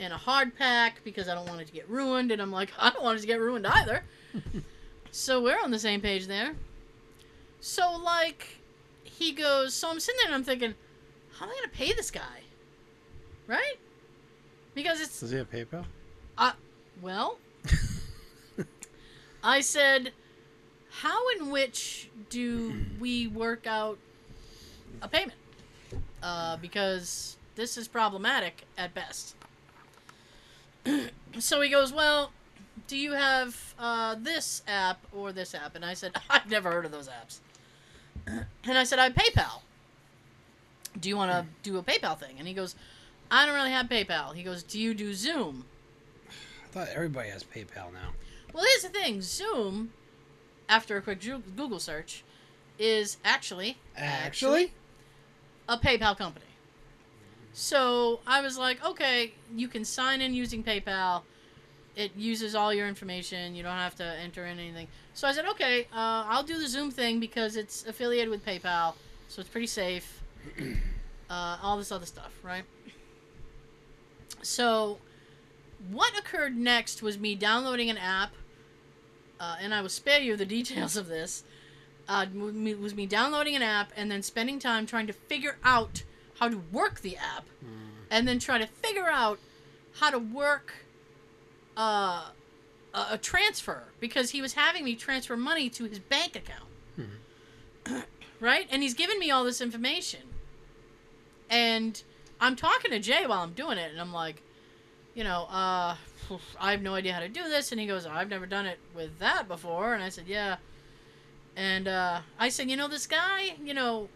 in a hard pack because I don't want it to get ruined. And I'm like, I don't want it to get ruined either. so we're on the same page there. So like, he goes. So I'm sitting there and I'm thinking, how am I gonna pay this guy? Right? Because it's Does he have PayPal? Uh, well. I said, how and which do we work out a payment? Uh, because this is problematic at best. so he goes, well, do you have uh, this app or this app? And I said, I've never heard of those apps. And I said, I have PayPal. Do you want to do a PayPal thing? And he goes, I don't really have PayPal. He goes, Do you do Xoom? I thought everybody has PayPal now. Well, here's the thing Xoom, after a quick Google search, is actually Actually? a PayPal company. So I was like, okay, you can sign in using PayPal. It uses all your information. You don't have to enter in anything. So I said, okay, uh, I'll do the Xoom thing because it's affiliated with PayPal, so it's pretty safe. Uh, all this other stuff, right? So, what occurred next was me downloading an app, uh, and I will spare you the details of this. Uh, was me downloading an app and then spending time trying to figure out how to work the app, and then try to figure out how to work uh, a, a transfer because he was having me transfer money to his bank account. right? And he's giving me all this information. And I'm talking to Jay while I'm doing it, and I'm like, you know, uh, I have no idea how to do this. And he goes, I've never done it with that before. And I said, yeah. And uh, I said, you know, this guy, you know,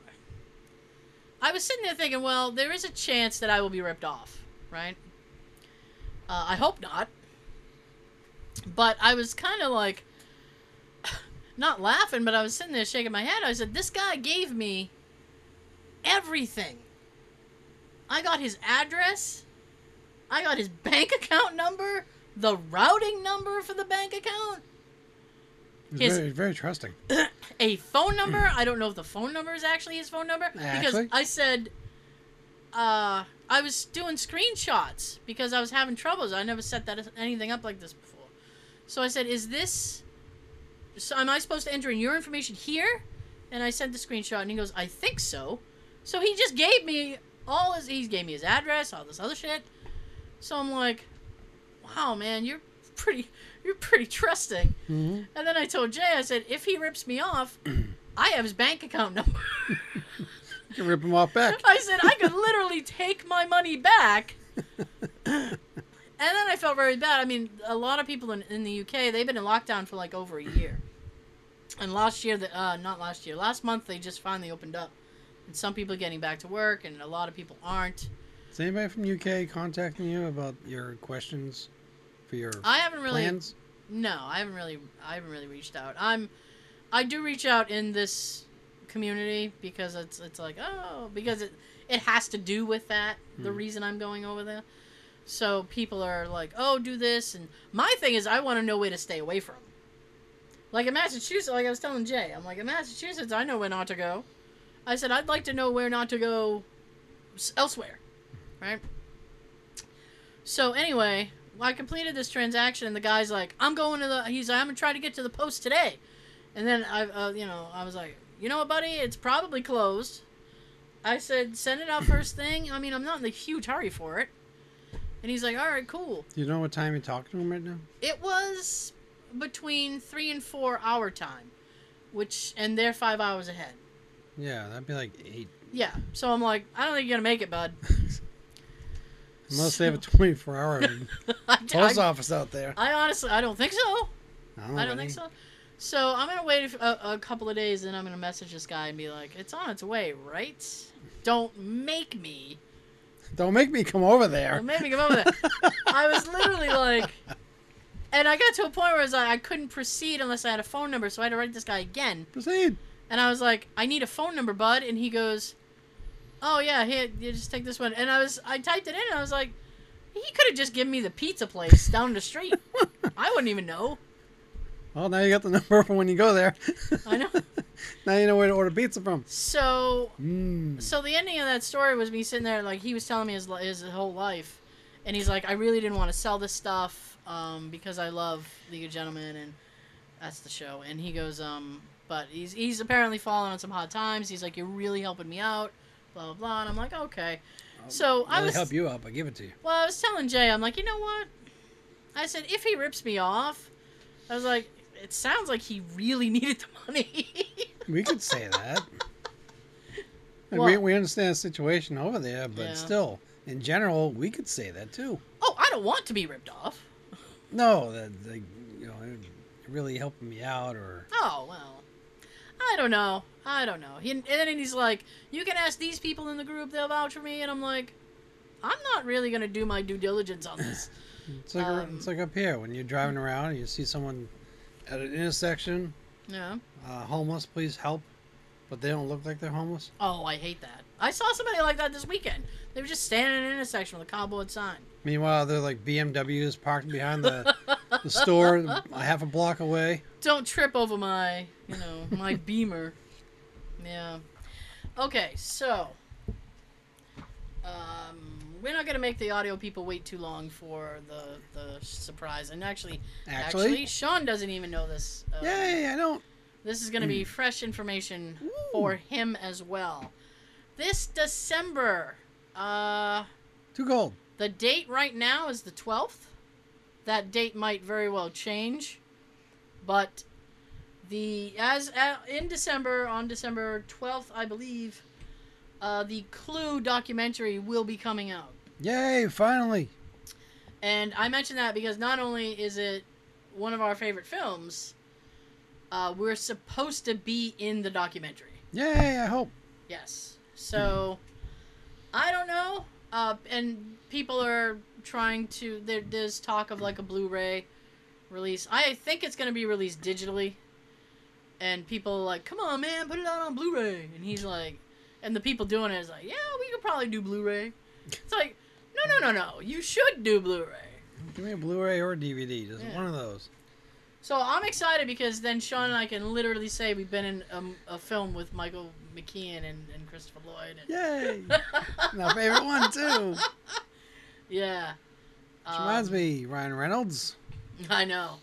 I was sitting there thinking, well, there is a chance that I will be ripped off, right? Uh, I hope not. But I was kind of like, not laughing, but I was sitting there shaking my head. I said, "This guy gave me everything. I got his address. I got his bank account number, the routing number for the bank account, He's very, very trusting. a phone number. I don't know if the phone number is actually his phone number because I said uh, I was doing screenshots because I was having troubles. I never set that anything up like this before. So I said, "Is this? So am I supposed to enter in your information here?" And I sent the screenshot, and he goes, "I think so." So he just gave me all his. He gave me his address, all this other shit. So I'm like, "Wow, man, you're pretty. You're pretty trusting." hmm And then I told Jay, I said, if he rips me off, I have his bank account number. You can rip him off back. I said, I could literally take my money back. And then I felt very bad. I mean, a lot of people in, in the UK, they've been in lockdown for like over a year. And last year, the, uh, not last year, last month, they just finally opened up. And some people are getting back to work, and a lot of people aren't. Is anybody from UK contacting you about your questions for your I haven't really. plans? No, I haven't really I haven't really reached out. I'm I do reach out in this community because it's it's like, oh, because it it has to do with that, the Hmm. reason I'm going over there. So people are like, "Oh, do this." And my thing is I want to know where to stay away from. Like in Massachusetts, like I was telling Jay, I'm like, "In Massachusetts, I know where not to go." I said, "I'd like to know where not to go elsewhere." Right? So anyway, I completed this transaction, and the guy's like, "I'm going to the." He's like, "I'm gonna try to get to the post today," and then I, uh, you know, I was like, "You know what, buddy? It's probably closed." I said, "Send it out first thing." I mean, I'm not in a huge hurry for it. And he's like, "All right, cool." Do you know what time you're talking to him right now? It was between three and four hour time, which and they're five hours ahead. Yeah, that'd be like eight. Yeah, so I'm like, I don't think you're gonna make it, bud. Unless they have a 24 hour I, post I, office out there. I honestly, I don't think so. I I don't think so. So I'm gonna wait a, a couple of days, and I'm gonna message this guy and be like, "It's on its way, right? Don't make me. Don't make me come over there. Don't make me come over there." I was literally like, and I got to a point where I was like, I couldn't proceed unless I had a phone number, so I had to write this guy again. Proceed. And I was like, "I need a phone number, bud," and he goes, "Oh yeah, here, you just take this one." And I was, I typed it in, and I was like, he could have just given me the pizza place down the street. I wouldn't even know. Well, now you got the number for when you go there. I know. now you know where to order pizza from. So Mm. So the ending of that story was me sitting there, like he was telling me his his whole life, and he's like, I really didn't want to sell this stuff um, because I love League of Gentlemen, and that's the show. And he goes, um, but he's he's apparently fallen on some hard times. He's like, you're really helping me out, blah blah blah. And I'm like, okay. So I was help you out, but give it to you. well, I was telling Jay, I'm like, you know what? I said, if he rips me off, I was like, it sounds like he really needed the money. We could say that. Well- we, we understand the situation over there, but Yeah. still, in general, we could say that too. oh, I don't want to be ripped off. No, that like, you know, really helping me out, or Oh well, I don't know. I don't know. He, and then he's like, "You can ask these people in the group; they'll vouch for me." And I'm like, "I'm not really gonna do my due diligence on this." it's like Um, it's like up here when you're driving around and you see someone at an intersection, yeah. uh, homeless, please help, but they don't look like they're homeless. Oh, I hate that. I saw somebody like that this weekend. They were just standing in an intersection with a cardboard sign. Meanwhile, they're like BMWs parked behind the, the store a half a block away. Don't trip over my, you know, my Beamer. Yeah. Okay, so um, we're not gonna make the audio people wait too long for the the surprise. And actually, Actually, actually, Sean doesn't even know this. Uh, yay! I don't. This is gonna be fresh information Ooh. for him as well. This December, uh, Too cold. the date right now is the 12th. That date might very well change, but the as uh, in December on December 12th, I believe, uh, the Clue documentary will be coming out. Yay! Finally. And I mention that because not only is it one of our favorite films, uh, we're supposed to be in the documentary. Yay! I hope. Yes. So, I don't know. Uh, and people are trying to. There, there's talk of like a Blu-ray release. I think it's going to be released digitally. and people are like, "Come on, man, put it out on Blu-ray," and he's like, and the people doing it is like, "Yeah, we could probably do Blu-ray." It's like, no, no, no, no, you should do Blu-ray. Give me a Blu-ray or a DVD. Just Yeah. one of those. So I'm excited because then Sean and I can literally say we've been in a, a film with Michael McKean and, and Christopher Lloyd. And, Yay! My favorite one too. yeah. Which reminds Um, me, Ryan Reynolds. I know.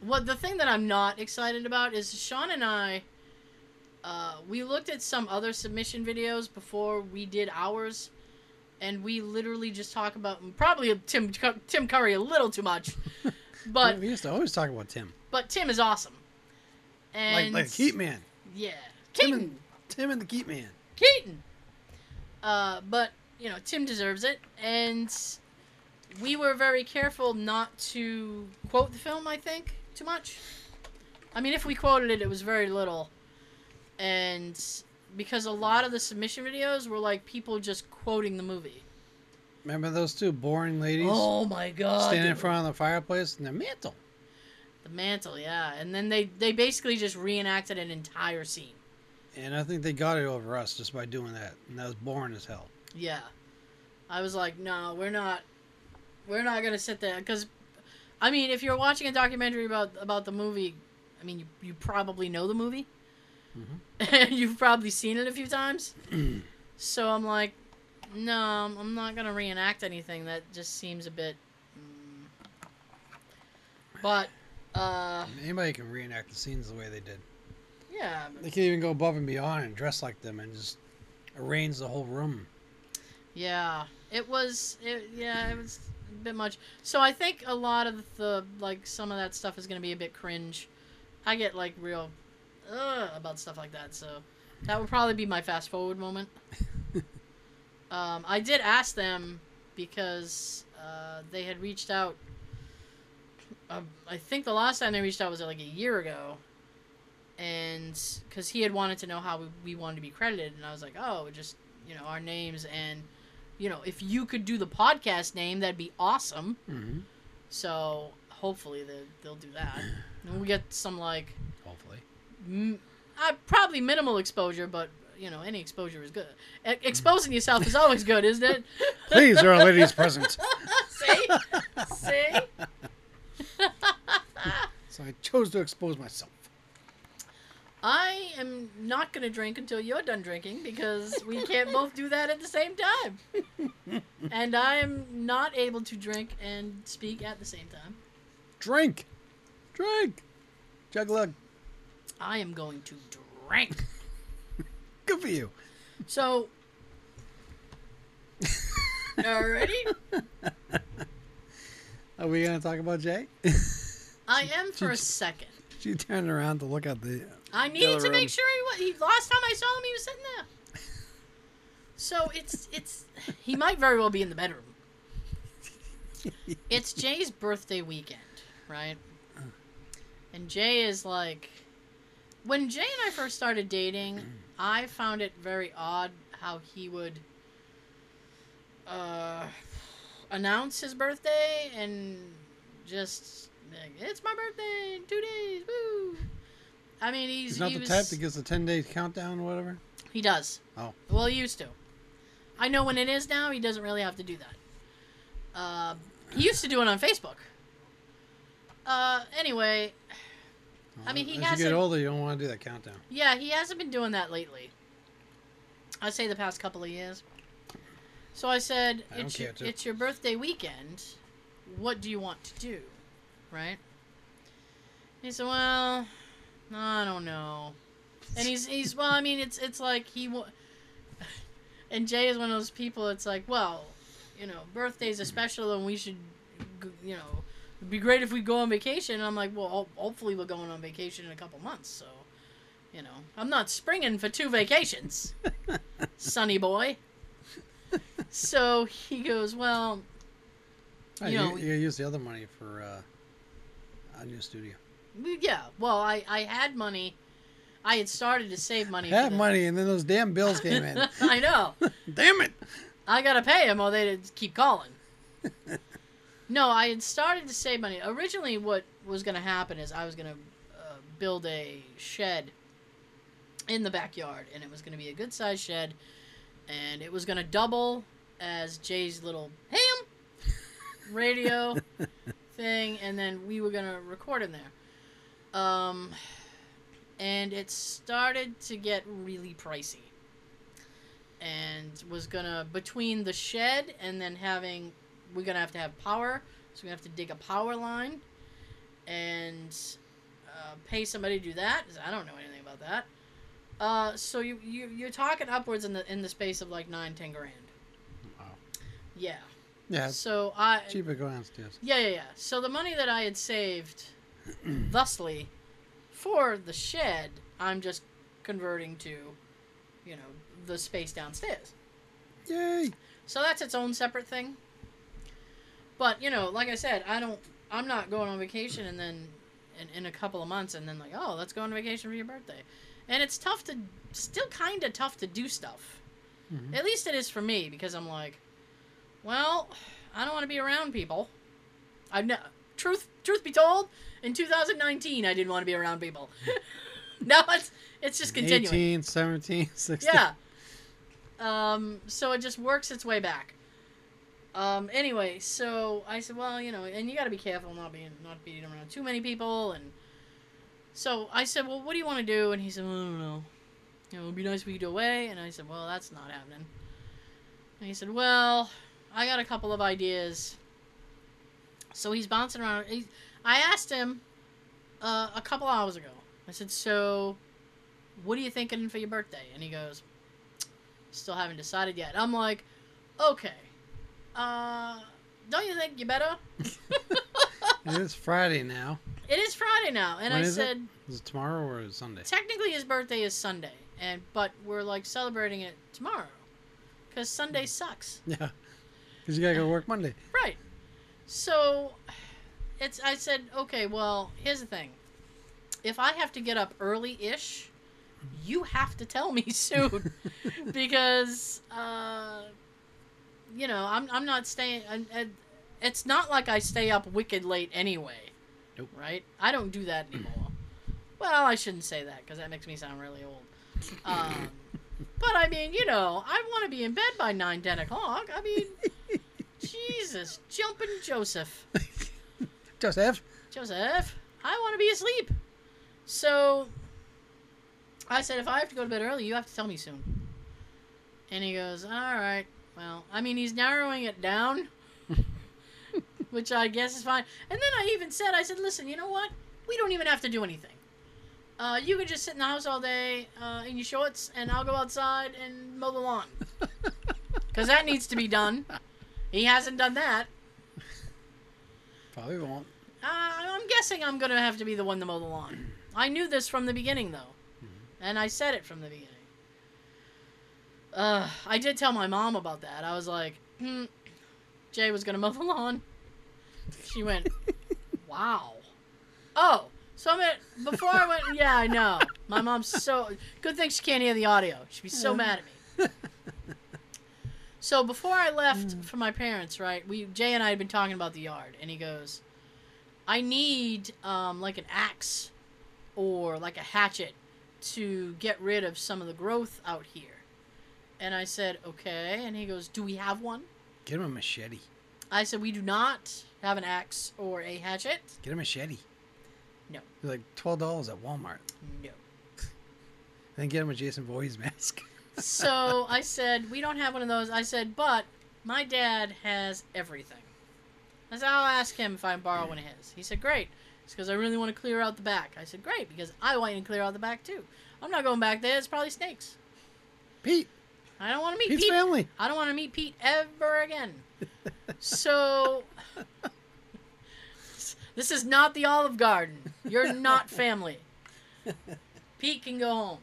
What the thing that I'm not excited about is Sean and I. Uh, we looked at some other submission videos before we did ours, and we literally just talk about probably Tim Tim Curry a little too much, but we used to always talk about Tim, but Tim is awesome. And like like Keat Man. yeah, Tim Keaton, and Tim and the Keat Man. Keaton. Uh, but you know Tim deserves it, and we were very careful not to quote the film. I think too much. I mean, if we quoted it, it was very little, and because a lot of the submission videos were like people just quoting the movie. Remember those two boring ladies Oh my god! standing in front of the fireplace and their mantle? the mantle, yeah, and then they they basically just reenacted an entire scene. And I think they got it over us just by doing that. And that was boring as hell. Yeah, I was like, no, we're not, we're not gonna sit there because, I mean, if you're watching a documentary about about the movie, I mean, you you probably know the movie, and you've probably seen it a few times. so I'm like, no, I'm I'm not gonna reenact anything. That just seems a bit. mm. But, uh, Anybody can reenact the scenes the way they did. yeah, They can even go above and beyond and dress like them and just arrange the whole room. Yeah, it was. It, yeah, it was a bit much. So I think a lot of the like some of that stuff is gonna be a bit cringe. I get like real uh, about stuff like that. So that would probably be my fast forward moment. um, I did ask them because uh, they had reached out. Um, I think the last time they reached out was like a year ago, and because he had wanted to know how we, we wanted to be credited, and I was like, oh, just you know our names and you know if you could do the podcast name that'd be awesome Mm-hmm. so hopefully they, they'll do that and we get some like Hopefully. M- uh, probably minimal exposure but you know any exposure is good e- exposing yourself is always good isn't it Please, there are ladies present. see see So I chose to expose myself. I am not going to drink until you're done drinking because we can't both do that at the same time. and I am not able to drink and speak at the same time. Drink. Drink. Chug lug. I am going to drink. Good for you. So, already, Are we going to talk about Jay? I am for a second. she turned around to look at the. I needed to make sure he was. He, last time I saw him, he was sitting there. So it's it's he might very well be in the bedroom. It's Jay's birthday weekend, right? And Jay is like, when Jay and I first started dating, I found it very odd how he would uh, announce his birthday and just like, it's my birthday in two days, woo. I mean, he's, He's not he the was, type that gives a 10 day countdown or whatever. he does. Oh. Well, he used to. I know when it is now. He doesn't really have to do that. Uh, he used to do it on Facebook. Uh, anyway, I mean, he As you hasn't- get older, you don't want to do that countdown. yeah, he hasn't been doing that lately. I'd say the past couple of years. So I said, I it's, your, it's your birthday weekend. What do you want to do? Right? He said, well, I don't know. And he's, he's well, I mean, it's it's like he. Wa- and Jay is one of those people, it's like, well, you know, birthdays are special and we should, you know, it'd be great if we go on vacation. And I'm like, well, hopefully we're going on vacation in a couple months. So, you know, I'm not springing for two vacations, sonny boy. So he goes, well, Hey, You you, know- you use the other money for uh, a new studio. yeah, well, I, I had money. I had started to save money. Had money, and then those damn bills came in. I know. damn it! I gotta pay them, or they'd keep calling. No, I had started to save money. Originally, what was gonna happen is I was gonna uh, build a shed in the backyard, and it was going to be a good sized shed, and it was going to double as Jay's little ham radio thing, and then we were going to record in there. Um, and it started to get really pricey. And was gonna between the shed and then having we're gonna have to have power, so we have to dig a power line, and uh, pay somebody to do that. 'cause I don't know anything about that. Uh, so you, you you're talking upwards in the in the space of like nine ten grand. Wow. Yeah. Yeah, So I cheaper go downstairs. yeah, yeah, yeah. So the money that I had saved, thusly, for the shed, I'm just converting to, you know, the space downstairs. Yay! So that's its own separate thing. But you know, like I said, I don't. I'm not going on vacation and then in, in a couple of months and then like, oh, let's go on vacation for your birthday. And it's tough to, still kind of tough to do stuff. Mhm. At least it is for me because I'm like, well, I don't want to be around people. I've know. Truth, truth be told, in 2019, I didn't want to be around people. now it's it's just continuing. 18, 17, 16. Yeah. Um, so it just works its way back. Um, anyway, so I said, well, you know, and you got to be careful not being not being around too many people, and so I said, well, what do you want to do? And he said, well, I don't know. You know, it'd be nice if we could go away. And I said, well, that's not happening. And he said, well, I got a couple of ideas. So he's bouncing around. He's, I asked him uh, a couple hours ago. I said, so what are you thinking for your birthday? And he goes, still haven't decided yet. I'm like, okay. Uh, don't you think you better? It is Friday now. It is Friday now, and When I is it? said Is it tomorrow or is it Sunday? technically his birthday is Sunday, and but we're like celebrating it tomorrow, because Sunday sucks, Yeah. Because you gotta go to work Monday. right? So, it's I said okay. Well, here's the thing: if I have to get up early-ish, you have to tell me soon, because uh, you know I'm I'm not staying. I, I, it's not like I stay up wicked late anyway. Nope. Right? I don't do that anymore. well, I shouldn't say that because that makes me sound really old. Um, but I mean, you know, I want to be in bed by nine, ten o'clock. I mean, Jesus, jumping Joseph. Joseph. Joseph, I want to be asleep. So I said, if I have to go to bed early, you have to tell me soon. And he goes, all right. Well, I mean, he's narrowing it down, which I guess is fine. And then I even said, I said, listen, you know what? We don't even have to do anything. Uh, you could just sit in the house all day uh, in your shorts, and I'll go outside and mow the lawn. Because that needs to be done. He hasn't done that. Probably won't. Uh, I'm guessing I'm gonna have to be the one to mow the lawn. I knew this from the beginning, though, and I said it from the beginning. Uh, I did tell my mom about that. I was like, hmm, Jay was gonna mow the lawn. She went, "Wow." Oh, so I mean, before I went, yeah, I know. My mom's so good thing she can't hear the audio. She'd be so mad at me. So before I left for my parents, right? We Jay and I had been talking about the yard, and he goes, "I need um, like an axe or like a hatchet to get rid of some of the growth out here." And I said, "Okay." And he goes, "Do we have one?" Get him a machete. I said, "We do not have an axe or a hatchet." Get a machete. No. They're like twelve dollars at Walmart. No. Then get him a Jason Voorhees mask. so I said, we don't have one of those. I said, but my dad has everything. I said, I'll ask him if I can borrow one of his. He said, great. It's because I really want to clear out the back. I said, great, because I want you to clear out the back too. I'm not going back there. It's probably snakes. Pete. I don't want to meet Pete's Pete. family. I don't want to meet Pete ever again. so this is not the Olive Garden. You're not family. Pete can go home.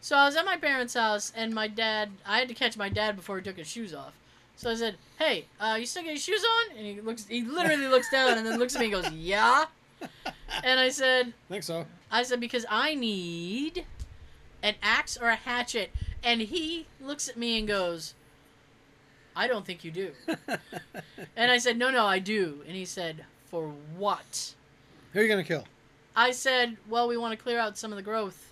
So I was at my parents' house, and my dad. I had to catch my dad before he took his shoes off. So I said, "Hey, uh, you still got your shoes on?" And he looks. He literally looks down and then looks at me and goes, "Yeah." And I said, think so. I said, because I need an axe or a hatchet. And he looks at me and goes, I don't think you do. and I said, no, no, I do. And he said, for what? Who are you gonna kill? I said, well, we want to clear out some of the growth,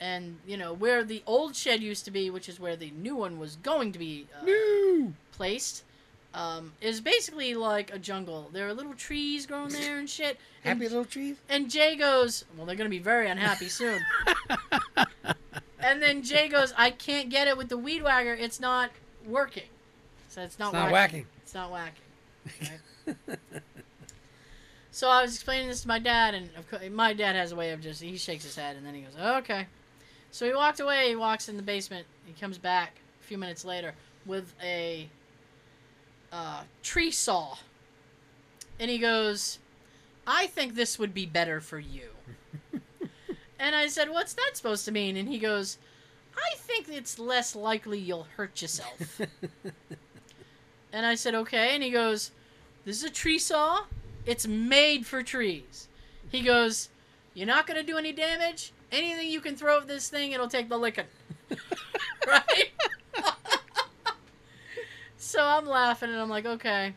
and you know where the old shed used to be, which is where the new one was going to be uh, No. placed. Um, is basically like a jungle. There are little trees growing there and shit. And Happy little trees. and Jay goes, Well, they're going to be very unhappy soon. and then Jay goes, I can't get it with the weed whacker. It's not working. So it's not, It's not whacking. whacking. It's not whacking. Right? so I was explaining this to my dad, and of course, my dad has a way of just, he shakes his head, and then he goes, Okay. So he walked away. He walks in the basement. He comes back a few minutes later with a uh, tree saw. And he goes, I think this would be better for you. And I said, What's that supposed to mean? And he goes, I think it's less likely you'll hurt yourself. and I said, Okay. And he goes, This is a tree saw. It's made for trees. He goes, You're not going to do any damage. Anything you can throw at this thing, it'll take the licking. right? so I'm laughing and I'm like, Okay.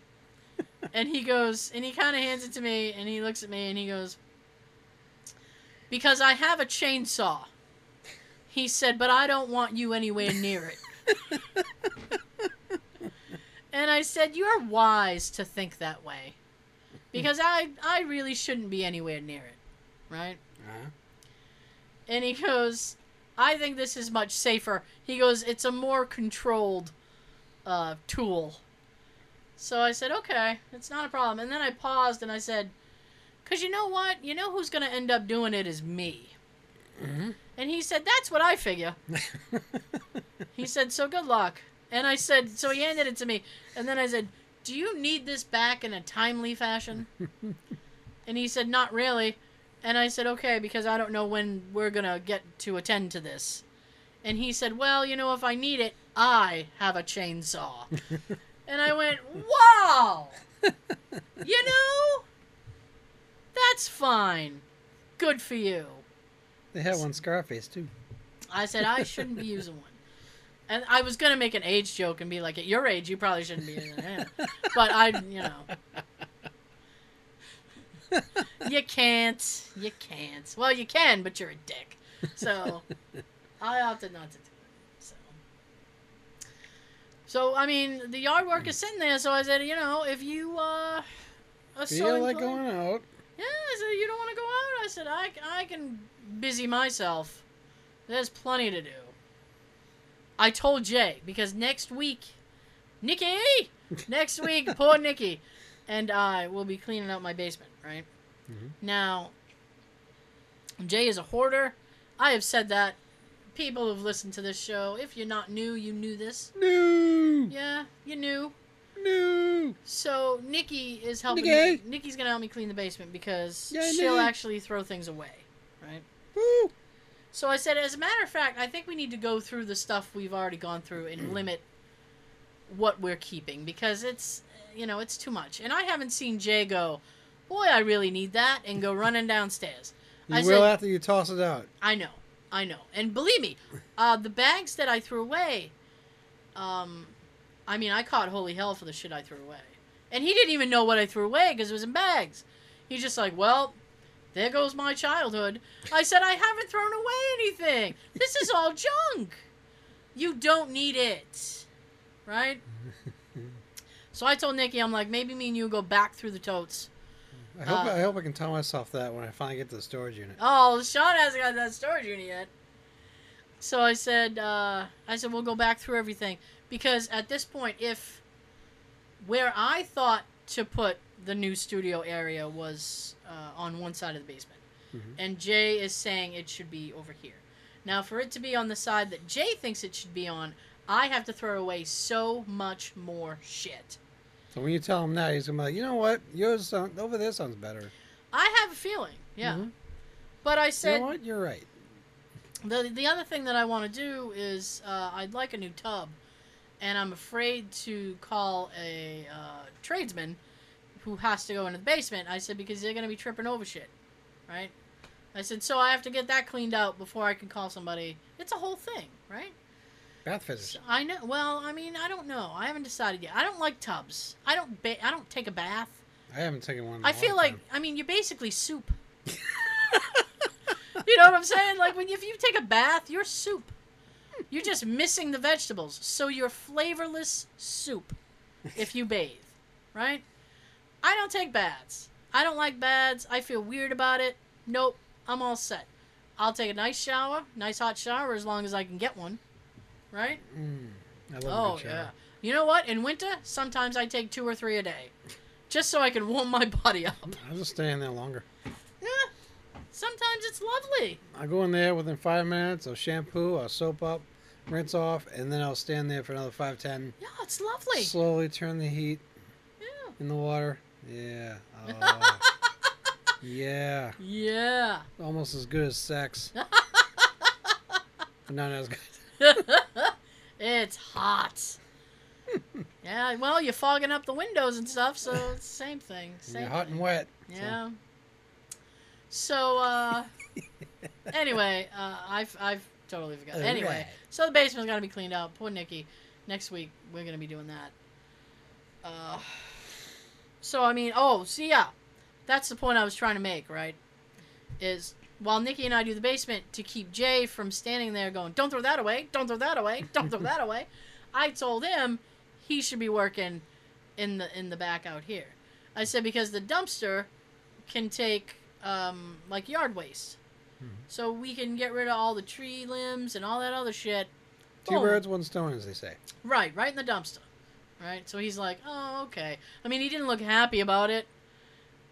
And he goes, and he kind of hands it to me, and he looks at me, and he goes, Because I have a chainsaw. He said, But I don't want you anywhere near it. and I said, You're wise to think that way. Because I, I really shouldn't be anywhere near it. Right? Uh-huh. And he goes, I think this is much safer. He goes, It's a more controlled uh, tool. So I said, Okay, it's not a problem. And then I paused and I said, Because you know what? You know who's going to end up doing it is me. Mhm. And he said, That's what I figure. He said, So good luck. And I said, So he handed it to me. And then I said, Do you need this back in a timely fashion? and he said, Not really. And I said, Okay, because I don't know when we're going to get to attend to this. And he said, Well, you know, if I need it, I have a chainsaw. and I went, Wow! you know? That's fine. Good for you. They had one Scarface too. I said I shouldn't be using one. And I was gonna make an age joke and be like, at your age, you probably shouldn't be using it. But I, you know, you can't, you can't. Well, you can, but you're a dick. So I opted not to do it. So, so I mean, the yard work is sitting there. So I said, you know, if you uh, are Feel like going out. Yeah, I said, you don't want to go out? I said, I, I can busy myself. There's plenty to do. I told Jay, because next week, Nikki! Next week, poor Nikki and I will be cleaning out my basement, right? Mhm. Now, Jay is a hoarder. I have said that. People who've listened to this show, if you're not new, you knew this. No. Yeah, you knew. No. So Nikki is helping. Nikki! Me, Nikki's gonna help me clean the basement because Yay, she'll Nikki! actually throw things away, right? Woo. So I said, as a matter of fact, I think we need to go through the stuff we've already gone through and limit what we're keeping because it's, you know, it's too much. And I haven't seen Jay go, boy, I really need that, and go running downstairs. You I will said- after you toss it out. I know, I know, and believe me, uh, the bags that I threw away, um, I mean, I caught holy hell for the shit I threw away, and he didn't even know what I threw away because it was in bags. He's just like, well, there goes my childhood. I said I haven't thrown away anything. This is all junk. You don't need it, right? So I told Nikki, I'm like, maybe me and you go back through the totes. I hope Uh, I hope I can tell myself that when I finally get to the storage unit. Oh, Sean hasn't got that storage unit yet. So I said, uh, I said we'll go back through everything because at this point, if where I thought to put the new studio area was uh, on one side of the basement, Mhm. and Jay is saying it should be over here. Now, for it to be on the side that Jay thinks it should be on, I have to throw away so much more shit. So when you tell him that, he's gonna be like, you know what, yours sound, over there sounds better. I have a feeling, yeah. Mhm. But I You said, know what, you're right. The the other thing that I want to do is uh, I'd like a new tub, and I'm afraid to call a uh, tradesman who has to go into the basement. I said because they're gonna be tripping over shit, right? I said so I have to get that cleaned out before I can call somebody. It's a whole thing, right? Bath. So I know. Well, I mean, I don't know. I haven't decided yet. I don't like tubs. I don't. Ba- I don't take a bath. I haven't taken one. I feel like. time. I mean, you're basically soup. you know what I'm saying? Like when if you take a bath, you're soup. You're just missing the vegetables, so you're flavorless soup if you bathe, right? I don't take baths. I don't like baths. I feel weird about it. Nope, I'm all set. I'll take a nice shower, nice hot shower as long as I can get one, right? Mm, I love a Oh good shower. yeah. You know what? In winter, sometimes I take two or three a day, just so I can warm my body up. I'll just stay in there longer. Sometimes it's lovely. I go in there within five minutes. I'll shampoo. I'll soap up, rinse off, and then I'll stand there for another five ten. Yeah, it's lovely. Slowly turn the heat Yeah. in the water. Yeah. Oh. yeah. Yeah. Almost as good as sex. not as good. it's hot. yeah, well, you're fogging up the windows and stuff, so it's the same thing. Same You're hot thing. and wet. Yeah. So, uh, anyway, uh, I've, I've totally forgot. All Anyway, right. so the basement's got to be cleaned out. Poor Nikki. Next week, we're going to be doing that. Uh, so, I mean, oh, see, yeah. That's the point I was trying to make, right? Is while Nikki and I do the basement to keep Jay from standing there going, don't throw that away, don't throw that away, don't throw that away, I told him he should be working in the in the back out here. I said because the dumpster can take um, like yard waste, Mhm. so we can get rid of all the tree limbs and all that other shit. Two Boom. birds, one stone, as they say. Right, right in the dumpster. Right, so he's like, oh, okay. I mean, he didn't look happy about it,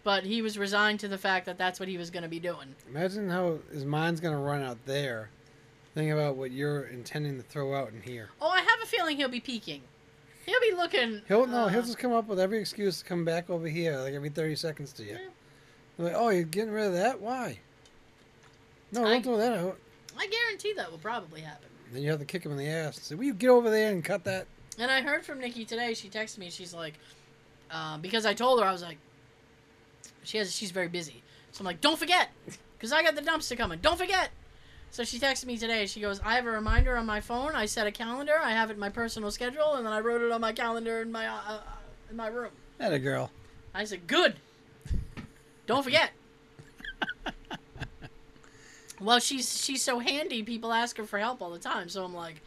but he was resigned to the fact that that's what he was going to be doing. Imagine how his mind's gonna run out there. Think about what you're intending to throw out in here. Oh, I have a feeling he'll be peeking. He'll be looking. He'll no, uh, he'll just come up with every excuse to come back over here, like every thirty seconds to you. Yeah. Like, oh, you're getting rid of that? Why? No, I- don't throw that out. I guarantee that will probably happen. Then you have to kick him in the ass. Say, will you get over there and cut that? And I heard from Nikki today. She texted me. She's like, uh, because I told her I was like, she has she's very busy. So I'm like, don't forget, because I got the dumpster coming. Don't forget. So she texted me today. She goes, I have a reminder on my phone. I set a calendar. I have it in my personal schedule, and then I wrote it on my calendar in my uh, uh, in my room. That a girl. I said, good. Don't forget. well, she's she's so handy. People ask her for help all the time. So I'm like,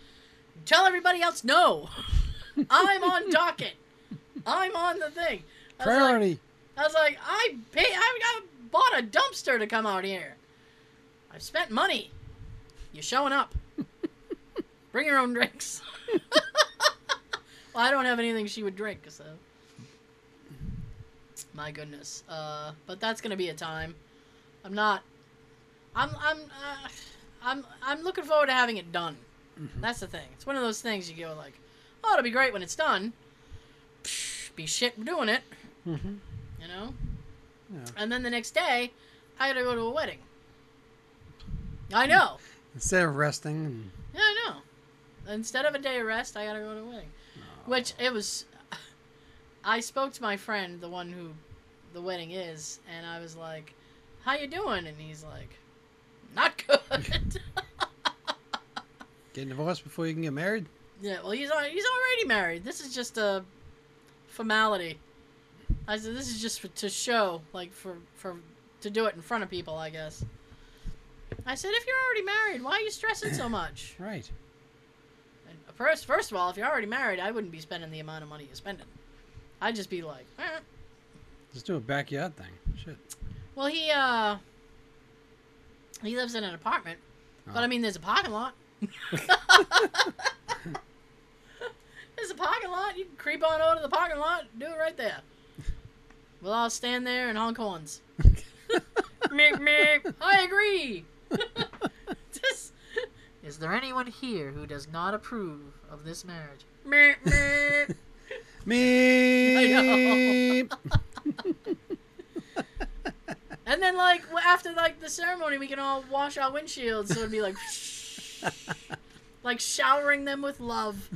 tell everybody else no. I'm on docket. I'm on the thing. I was like, Priority. I was like, I pay. I, I bought a dumpster to come out here. I've spent money. You're showing up. Bring your own drinks. well, I don't have anything she would drink, so. My goodness. Uh, but that's gonna be a time. I'm not. I'm. I'm. Uh, I'm. I'm looking forward to having it done. Mhm. That's the thing. It's one of those things you go like, oh, it'll be great when it's done. Psh, be shit doing it Mm-hmm. you know? Yeah. And then the next day, I gotta go to a wedding. I know. Instead of resting and Yeah, I know. Instead of a day of rest, I gotta go to a wedding. Which it was. I spoke to my friend, the one who the wedding is, and I was like, "How you doing?" And he's like, "Not good." getting divorced before you can get married. yeah, well, he's he's already married. This is just a formality. I said, "This is just for, to show, like for for to do it in front of people, I guess." I said, "If you're already married, why are you stressing so much?" Right. And uh, first, first of all, if you're already married, I wouldn't be spending the amount of money you're spending. I'd just be like, eh. Just do a backyard thing. Shit. well, he uh, he lives in an apartment, but Oh. I mean, there's a parking lot. there's a parking lot. You can creep on over to the parking lot, do it right there. We'll all stand there and honk horns. meep meep. I agree. Just- is there anyone here who does not approve of this marriage? Meep meep. Me. And then, like, after like the ceremony, we can all wash our windshields, so it'd be like, like showering them with love.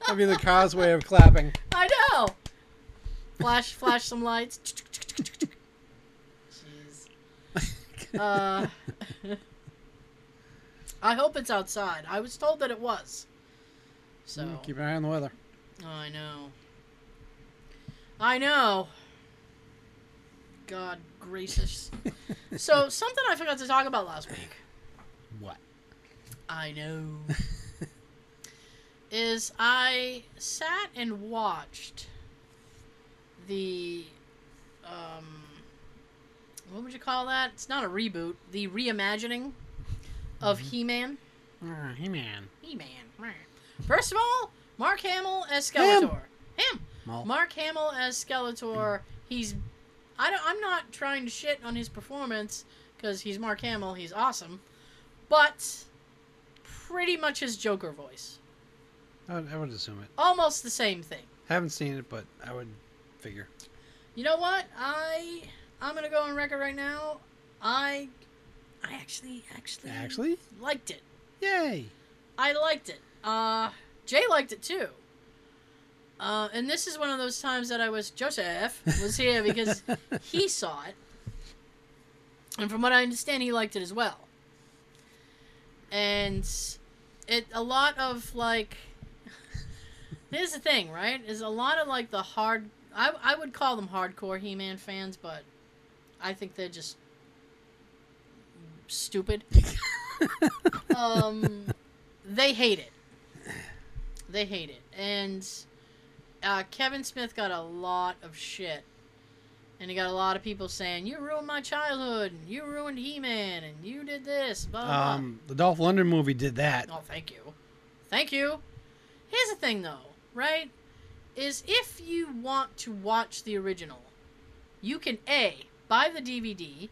That'd be the car's way of clapping. I know. Flash, flash some lights. Jeez. Uh, I hope it's outside. I was told that it was. So Mm, Keep an eye on the weather. Oh, I know. I know. God gracious. so something I forgot to talk about last week. What? I know. is I sat and watched the um what would you call that? It's not a reboot. The reimagining of He-Man. Uh, hey man. He-Man. First of all, Mark Hamill as Skeletor. Him. Well, Mark Hamill as Skeletor. He's I don't I'm not trying to shit on his performance cuz he's Mark Hamill, he's awesome. But pretty much his Joker voice. I would, I would assume it. Almost the same thing. Haven't seen it, but I would figure. You know what? I I'm going to go on record right now. I I actually actually Actually, liked it. yay! I liked it. Uh, Jay liked it too. Uh, and this is one of those times that I was Joseph was here because he saw it, and from what I understand, he liked it as well. And it a lot of like. Here's the thing, right? Is a lot of like the hard. I I would call them hardcore He-Man fans, but I think they're just stupid. um, they hate it. They hate it, and uh, Kevin Smith got a lot of shit, and he got a lot of people saying, "You ruined my childhood, and you ruined He-Man, and you did this." Blah blah. blah." Um, the Dolph Lundgren movie did that. Oh, thank you. Thank you. Here's the thing, though, right? Is if you want to watch the original, you can A, buy the DVD,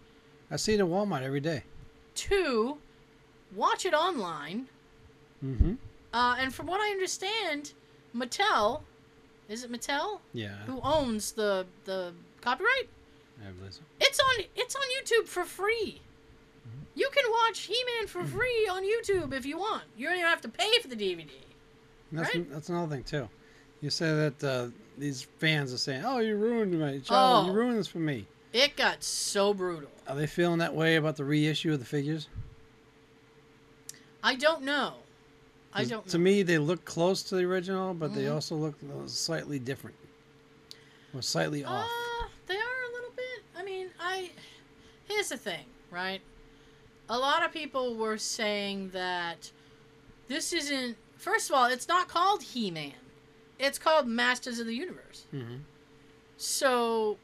I see it at Walmart every day. two, watch it online, Mm-hmm. Uh, and from what I understand, Mattel, is it Mattel? Yeah, Who owns the, the copyright? I believe so. It's on it's on YouTube for free. You can watch He-Man for free on YouTube if you want. You don't even have to pay for the DVD. That's Right? that's another thing too. You say that uh, these fans are saying, "Oh, you ruined my child. You Oh. ruined this for me." It got so brutal. Are they feeling that way about the reissue of the figures? I don't know. I don't To know. me, they look close to the original, but they Mhm. also look slightly different, or slightly off. Uh, they are a little bit. I mean, I. Here's the thing, right? A lot of people were saying that this isn't. First of all, it's not called He Man. It's called Masters of the Universe. hmm So,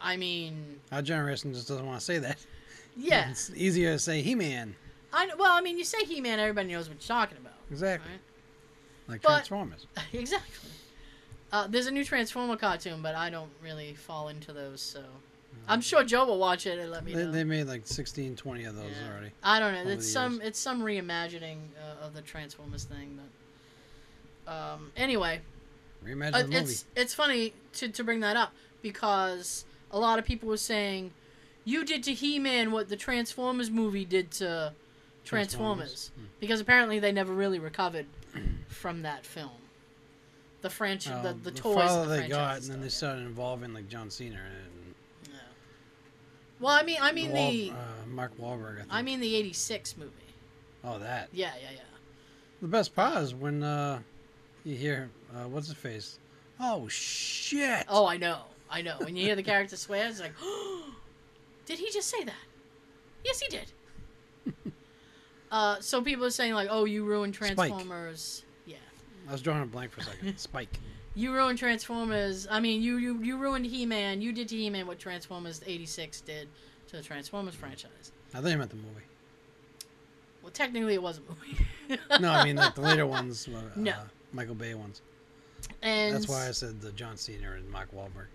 I mean, Our generation just doesn't want to say that. yeah. It's easier to say He-Man. I well, I mean, you say He Man, everybody knows what you're talking about, Exactly. right? Like But- Transformers. exactly. Uh, there's a new Transformer cartoon, but I don't really fall into those, so I'm sure Joe will watch it and let me They, know. they made like 16, 20 of those Yeah. already. I don't know. It's some years. it's some reimagining uh, of the Transformers thing, but um, anyway, Reimagine uh, the movie. it's it's funny to to bring that up because a lot of people were saying you did to He-Man what the Transformers movie did to Transformers, Hmm. because apparently they never really recovered from that film. The franchise, Um, the, the, the toys the they got, and then they stuff, started involving like John Cena and yeah. Yeah. Well, I mean, I mean Wal- the uh, Mark Wahlberg. I, think. I mean the '86 movie. oh, that. Yeah, yeah, yeah. The best part is when uh, you hear uh, what's his face. Oh shit! Oh, I know. I know. When you hear the character swear, it's like, did he just say that? Yes, he did. uh, so people are saying like, oh, you ruined Spike. Transformers. Yeah, I was drawing a blank for a second. Spike. you ruined Transformers. I mean, you you you ruined He-Man. You did to He-Man what Transformers '86 did to the Transformers franchise. I think you meant the movie. Well, technically, it was a movie. No, I mean like the later ones. Uh, No. Michael Bay ones. and That's why I said the John Cena and Mark Wahlberg.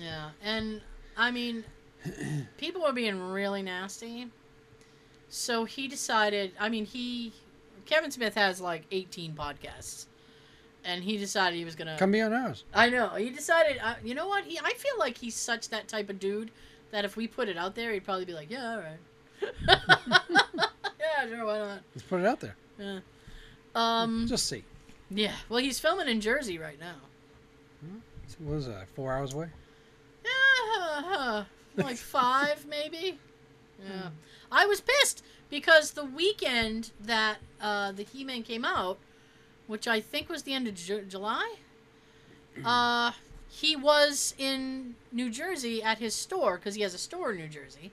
Yeah, and I mean, people are being really nasty. So he decided. I mean, he Kevin Smith has like 18 podcasts, and he decided he was gonna. Come be on ours. I know. He decided. Uh, you know what? He. I feel like he's such that type of dude that if we put it out there, he'd probably be like, "Yeah, all right." yeah, sure. Why not? Let's put it out there. Yeah. Um. Just see. Yeah. Well, he's filming in Jersey right now. What is that? Four hours away. Yeah, like five maybe. Yeah, I was pissed because the weekend that uh, the He-Man came out, which I think was the end of Ju- July, uh, he was in New Jersey at his store because he has a store in New Jersey,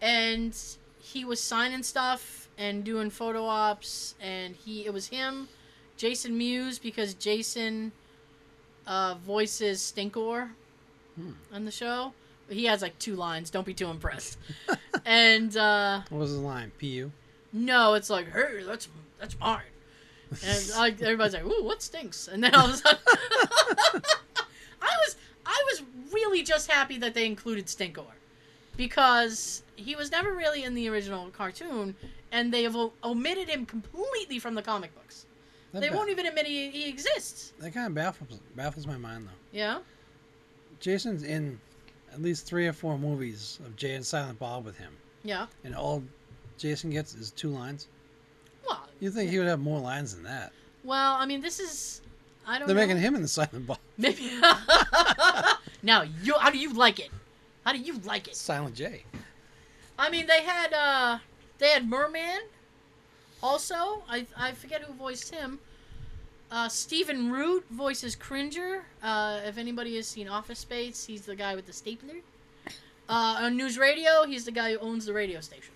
and he was signing stuff and doing photo ops, and he it was him, Jason Mewes, because Jason uh, voices Stinkor Hmm. on the show. He has like two lines. Don't be too impressed. and uh, What was his line? Pu. no, it's like, hey, that's that's mine. And like everybody's like, ooh, what stinks? And then all of a sudden, I was I was really just happy that they included Stinkor because he was never really in the original cartoon, and they have o- omitted him completely from the comic books. That, they ba- won't even admit he, he exists. that kind of baffles baffles my mind though. Yeah. Jason's in at least three or four movies of Jay and Silent Bob with him, Yeah. and all Jason gets is two lines. Well. You think he would have more lines than that? Well, I mean, this is. I don't They're know. making him in the Silent Bob. Maybe. now, you. How do you like it? How do you like it? Silent J. I mean, they had uh, they had Merman. Also, I I forget who voiced him. Uh, Stephen Root voices Cringer. Uh, if anybody has seen Office Space, he's the guy with the stapler. Uh, on News Radio, he's the guy who owns the radio station.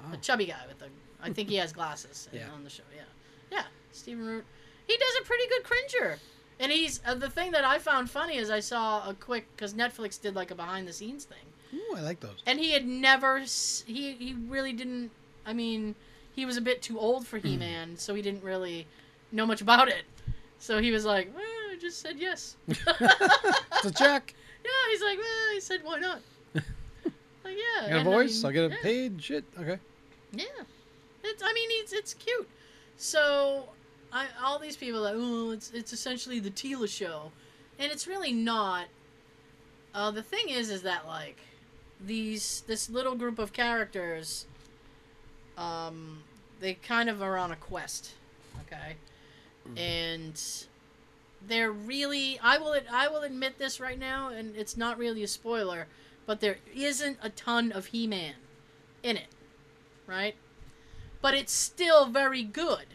Oh. The chubby guy with the. I think he has glasses Yeah. on the show. Yeah, yeah. Stephen Root. He does a pretty good Cringer. And he's uh, the thing that I found funny is I saw a quick because Netflix did like a behind the scenes thing Ooh, I like those. and he had never he he really didn't i mean he was a bit too old for he-man so he didn't really know much about it so he was like well, i just said yes It's a check. yeah he's like well he said why not like yeah I got a and, I voice. mean, I'll get a yeah, paid. Shit. Okay. yeah it's i mean it's it's cute so I, all these people like oh it's it's essentially the Teela show and it's really not uh, the thing is is that like these this little group of characters um they kind of are on a quest okay and they're really i will i will admit this right now and it's not really a spoiler but there isn't a ton of he-man in it right? But it's still very good.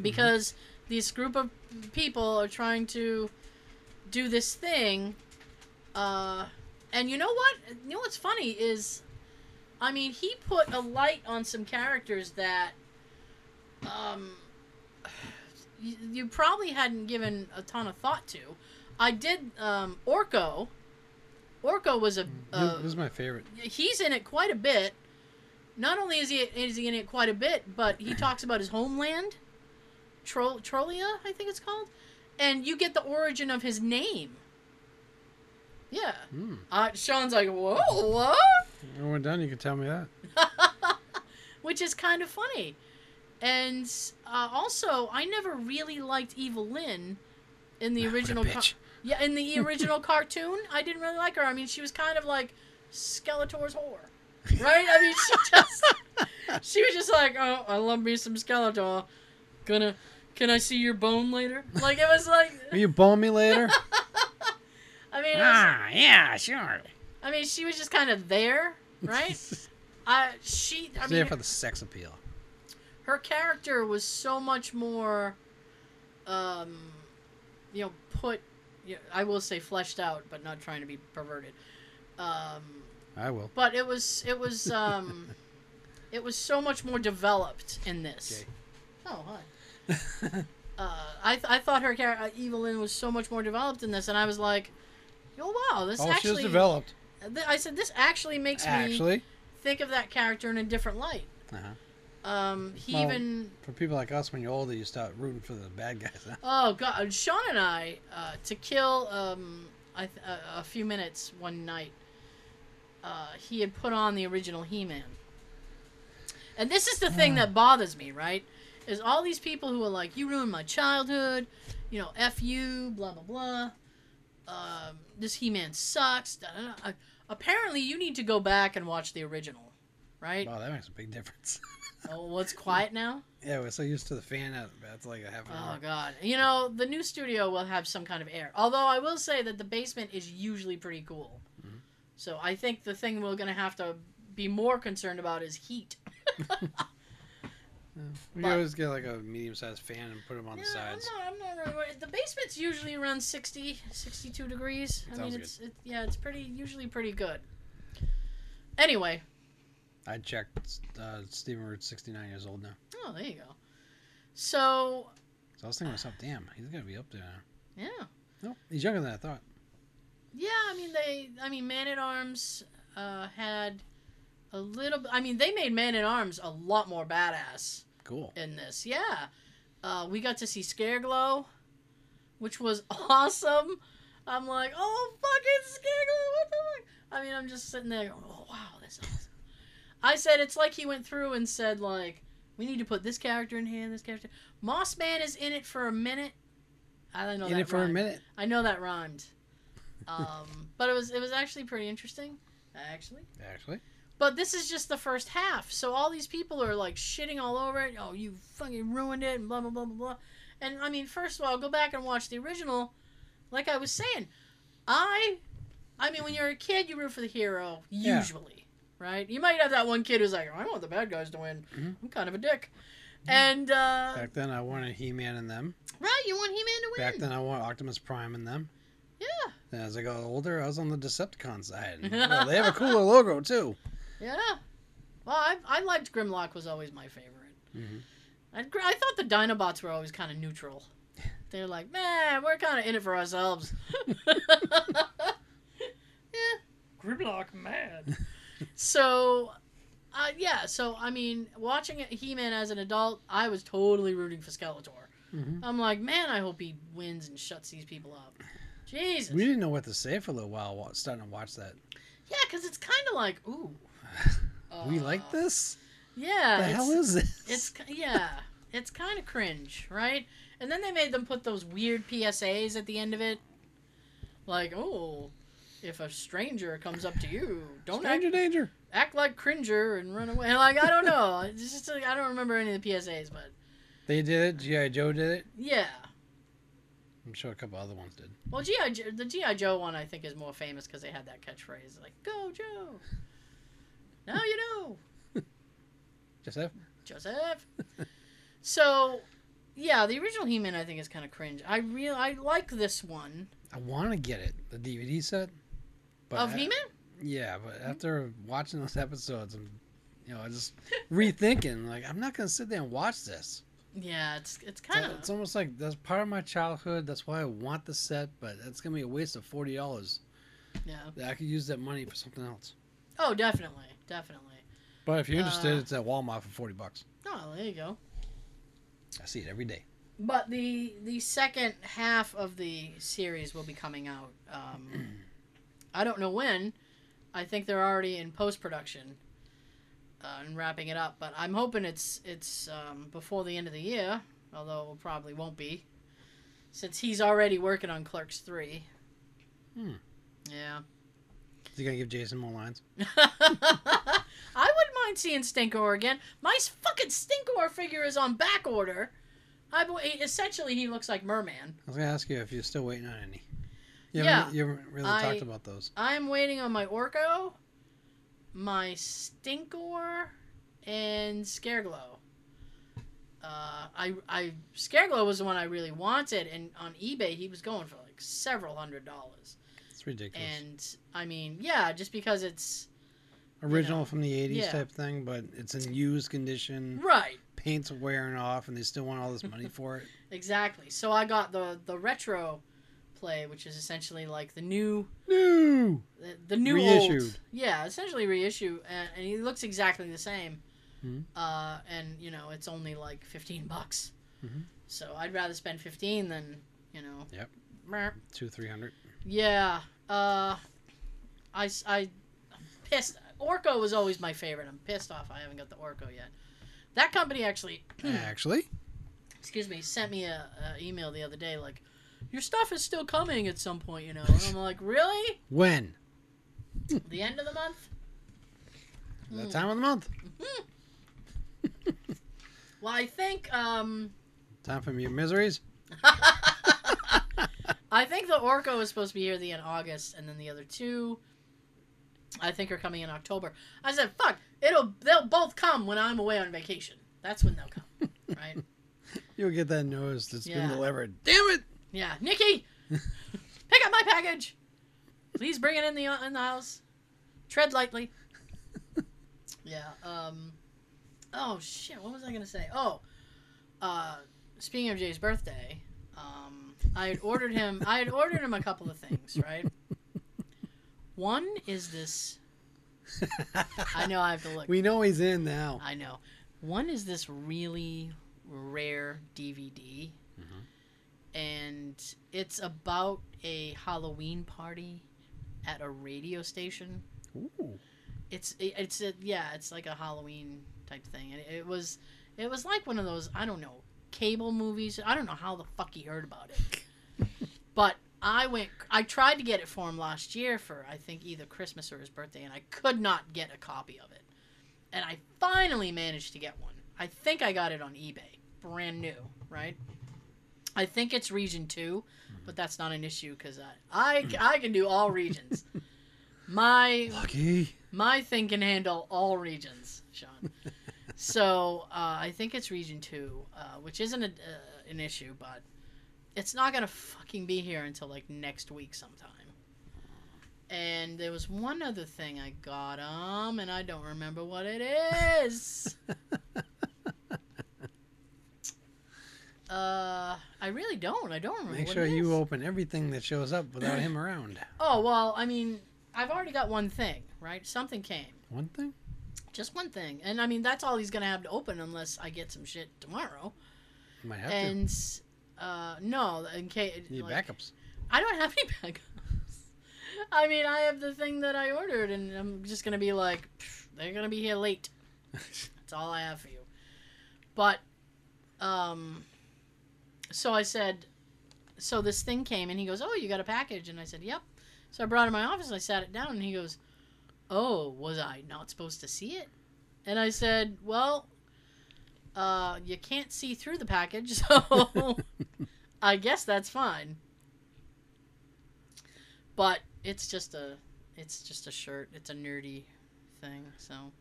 Because this group of people are trying to do this thing uh, and you know what? You know what's funny is i mean he put a light on some characters that um, you, you probably hadn't given a ton of thought to i did um, orko orko was a, this is my favorite. he's in it quite a bit. Not only is he is he in it quite a bit, but he talks about his homeland, Tro- Trolia, I think it's called, and you get the origin of his name. Yeah, Hmm. uh, Sean's like, whoa, what? When we're done, you can tell me that. Which is kind of funny, and uh, also I never really liked Evil-Lyn in the original. bitch. Yeah, in the original cartoon, I didn't really like her. I mean, she was kind of like Skeletor's whore, right? I mean, she just she was just like, "Oh, I love me some Skeletor. Gonna, can I see your bone later?" Like it was like, Will you bone me later? I mean, it was, ah, yeah, sure. I mean, she was just kind of there, right? I she, I mean, there for the sex appeal. Her character was so much more, um, you know, put. Yeah, I will say fleshed out, but not trying to be perverted. Um, I will. but it was it was um it was so much more developed in this Jay. oh hi uh i, th- I thought her character uh, Evil-Lyn was so much more developed in this and i was like oh wow this oh, she was actually developed. th- i said this actually makes me Actually, think of that character in a different light uh-huh. Um he Well- even for people like us, when you're older, you start rooting for the bad guys. Oh god sean and i uh to kill um I th- a, a few minutes one night uh, he had put on the original He-Man. And this is the thing that bothers me, right? Is all these people who are like, "You ruined my childhood," you know, "F you," blah blah blah. Um, this He-Man sucks. Da, da, da. Uh, apparently, you need to go back and watch the original, right? Wow, that makes a big difference. oh, what's quiet now? yeah, we're so used to the fan out. That's like a half an Oh hour. god. You know, the new studio will have some kind of air. Although I will say that the basement is usually pretty cool. Mhm. So I think the thing we're going to have to be more concerned about is heat. We But- always get like a medium-sized fan and put them on Yeah, the sides. I'm not, I'm not really. The basement's usually around 60, 62 degrees. I Sounds mean, it's it, yeah, it's pretty usually pretty good. Anyway, I checked. Uh, Stephen Root's 69 years old now. oh, there you go. So, So I was thinking to myself, damn, he's gonna be up there now. yeah. No, he's younger than I thought. Yeah, I mean they. I mean, Man at Arms uh, had a little. I mean, they made Man at Arms a lot more badass Cool. in this. Yeah, uh, we got to see Scareglow, which was awesome. I'm like, oh fucking Scareglow! What the fuck? I mean, I'm just sitting there. Going, oh wow, that's awesome. I said it's like he went through and said like, we need to put this character in here, this character. Moss Man is in it for a minute. I don't know In that it for a rhymed. minute. I know that rhymed. Um, but it was it was actually pretty interesting, actually. Actually, But this is just the first half, so all these people are like shitting all over it. Oh, you fucking ruined it, and blah blah blah blah blah. And I mean, first of all, go back and watch the original. Like I was saying, I, I mean, when you're a kid, you root for the hero Yeah. Usually, right? You might have that one kid who's like, I want the bad guys to win. Mhm. I'm kind of a dick. And uh, back then I wanted He-Man in them. right, you want He-Man to win. Back then I wanted Optimus Prime in them. Yeah. And as I got older, I was on the Decepticon side. Well, they have a cooler logo too. Yeah. Well, I, I liked Grimlock was always my favorite. Mhm. I, I thought the Dinobots were always kind of neutral. They're like, man, we're kind of in it for ourselves. yeah. Grimlock mad. So, uh, yeah. So I mean, watching He-Man as an adult, I was totally rooting for Skeletor. Mhm. I'm like, man, I hope he wins and shuts these people up. Jesus. We didn't know what to say for a little while wa- starting to watch that. Yeah, because it's kind of like, ooh. we uh, like this? Yeah. the hell is this? It's yeah, it's kind of cringe, right? And then they made them put those weird PSAs at the end of it, like, "Oh, if a stranger comes up to you, don't Stranger act, danger. act like cringer and run away." Like I don't know, it's just like, I don't remember any of the PSAs, but They did it. GI Joe did it. yeah. I'm sure a couple other ones did. Well, GI Jo- the GI Joe one I think is more famous because they had that catchphrase like "Go Joe." Now you know. Joseph. Joseph. so, yeah, the original He-Man I think is kind of cringe. I real I like this one I want to get it, the DVD set. But of I- He-Man. Yeah, but after watching those episodes, I'm, you know, I just rethinking. Like, I'm not gonna sit there and watch this. Yeah, it's it's kind of it's almost like that's part of my childhood. That's why I want the set, but it's gonna be a waste of forty dollars. yeah. I could use that money for something else. Oh, definitely, definitely. But if you're interested, Uh, it's at Walmart for forty bucks. Oh, there you go. I see it every day. But the the second half of the series will be coming out. Um, I don't know when. I think they're already in post production uh, and wrapping it up. But I'm hoping it's it's um, before the end of the year. Although it probably won't be, since he's already working on Clerks three. Hmm. Yeah. Is he gonna give Jason more lines? I wouldn't mind seeing Stinkor again. My fucking Stinkor figure is on back order. I essentially he looks like Merman. I was gonna ask you if you're still waiting on any. You Yeah, haven't, you haven't really I- talked about those. I'm waiting on my Orko, my Stinkor, and Scareglow. Uh, I I Scareglow was the one I really wanted, and on eBay he was going for like several hundred dollars. It's ridiculous. And I mean, yeah, just because it's Original know, from the '80s yeah. type thing, but it's in used condition. right. Paint's wearing off, and they still want all this money for it. Exactly. So I got the the retro play, which is essentially like the new new the, the new Reissued. old. Yeah, essentially reissue, and, and he looks exactly the same. Mhm. Uh, and you know it's only like fifteen bucks. Mhm. So I'd rather spend fifteen than you know. Yep. Merp. Two, three hundred. Yeah. Uh, I I I'm pissed. Orko was always my favorite. I'm pissed off I haven't got the Orko yet. That company actually Actually, excuse me, sent me a, a email the other day like, your stuff is still coming at some point, you know. And I'm like, really? when? The end of the month? That Hmm. time of the month. Well, I think um, Time for your miseries. I think the Orko is supposed to be here the end of August, and then the other two, I think, are coming in October. I said, fuck, it'll they'll both come when I'm away on vacation. That's when they'll come, right? You'll get that notice that's Yeah. been delivered. Damn it! Yeah, Nikki, pick up my package. Please bring it in the in the house. Tread lightly. Yeah. Um. Oh shit! What was I gonna say? Oh, uh, speaking of Jay's birthday, um, I had ordered him. I had ordered him a couple of things, right? One is this. I know I have to look. we know he's in now. I know. One is this really rare DVD, and it's about a Halloween party at a radio station. Ooh. It's it- it's a, yeah, it's like a Halloween type thing, and it was it was like one of those I don't know cable movies. I don't know how the fuck he heard about it, but I went. I tried to get it for him last year for I think either Christmas or his birthday, and I could not get a copy of it. And I finally managed to get one. I think I got it on eBay, brand new, right? I think it's region two, but that's not an issue because I, I I can do all regions. My Lucky. my thing can handle all regions, Sean. so uh, I think it's region two, uh, which isn't a, uh, an issue, but it's not gonna fucking be here until like next week sometime. And there was one other thing I got um, and I don't remember what it is. uh, I really don't. I don't remember. Make sure you open everything that shows up without him around. Oh well, I mean, I've already got one thing, right? Something came. One thing? Just one thing. And I mean, that's all he's going to have to open unless I get some shit tomorrow. You might have to and uh no, in case. You need like, backups. I don't have any backups. I mean, I have the thing that I ordered and I'm just going to be like they're going to be here late. That's all I have for you. But um so I said so this thing came and he goes, "Oh, you got a package." And I said, "Yep." So I brought it in my office, I sat it down and he goes, "Oh, was I not supposed to see it?" And I said, "Well, uh, you can't see through the package, so I guess that's fine." But it's just a it's just a shirt. It's a nerdy thing, so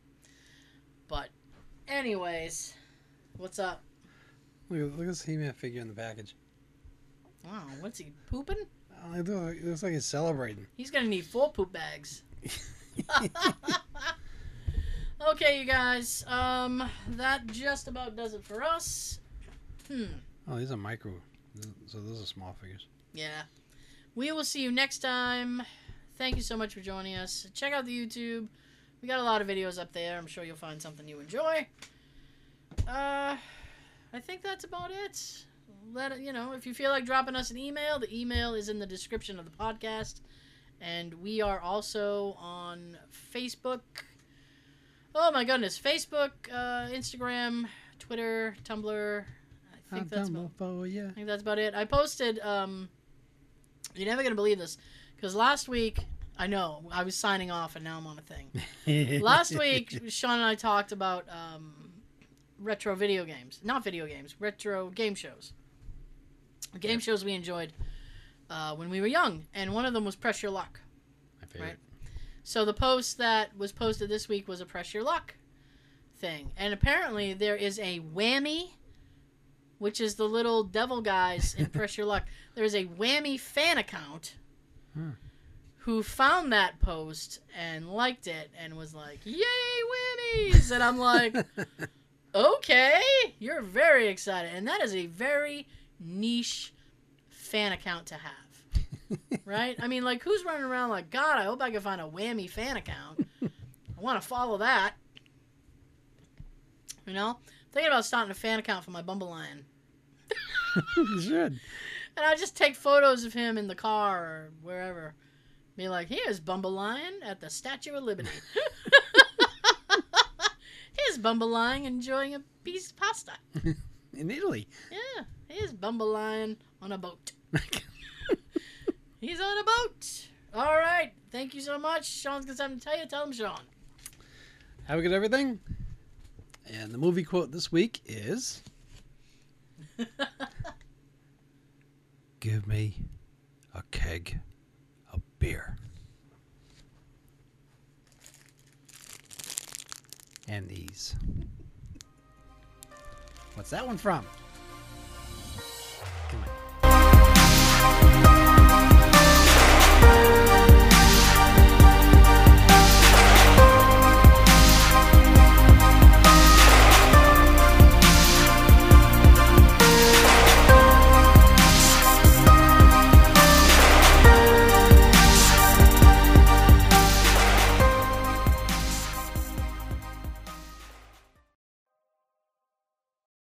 but anyways, what's up? Look at, look at this He-Man figure in the package. Wow, what's he pooping? Oh, it, looks, it looks like he's celebrating. He's gonna need four poop bags. okay, you guys. Um, that just about does it for us. Hmm. Oh, these are micro. So those are small figures. Yeah. We will see you next time. Thank you so much for joining us. Check out the YouTube. We got a lot of videos up there. I'm sure you'll find something you enjoy. Uh, I think that's about it. Let you know if you feel like dropping us an email. The email is in the description of the podcast, and we are also on Facebook. Oh my goodness, Facebook, uh, Instagram, Twitter, Tumblr. I think I'm that's about, for ya. I think that's about it. I posted. Um, you're never gonna believe this, because last week I know I was signing off, and now I'm on a thing. Last week, Sean and I talked about um, retro video games, not video games, retro game shows. Game shows we enjoyed uh, when we were young, and one of them was Press Your Luck. My favorite. So the post that was posted this week was a Press Your Luck thing, and apparently there is a whammy, which is the little devil guys in Press Your Luck. There is a whammy fan account. Hmm. Who found that post and liked it and was like, "Yay, whammies!" And I'm like, okay, you're very excited. And that is a very niche fan account to have, right? I mean, like, who's running around like, God, I hope I can find a whammy fan account. I want to follow that. You know? Thinking about starting a fan account for my Bumble Lion. you should. And I just take photos of him in the car or wherever. Be like, here's Bumble Lion at the Statue of Liberty. here's Bumble Lion enjoying a piece of pasta. In Italy. Yeah, here's Bumble Lion on a boat. He's on a boat. All right. Thank you so much. Sean's got something to tell you. Tell him, Sean. Have a good everything. And the movie quote this week is Give me a keg of beer. and these. What's that one from? Come on.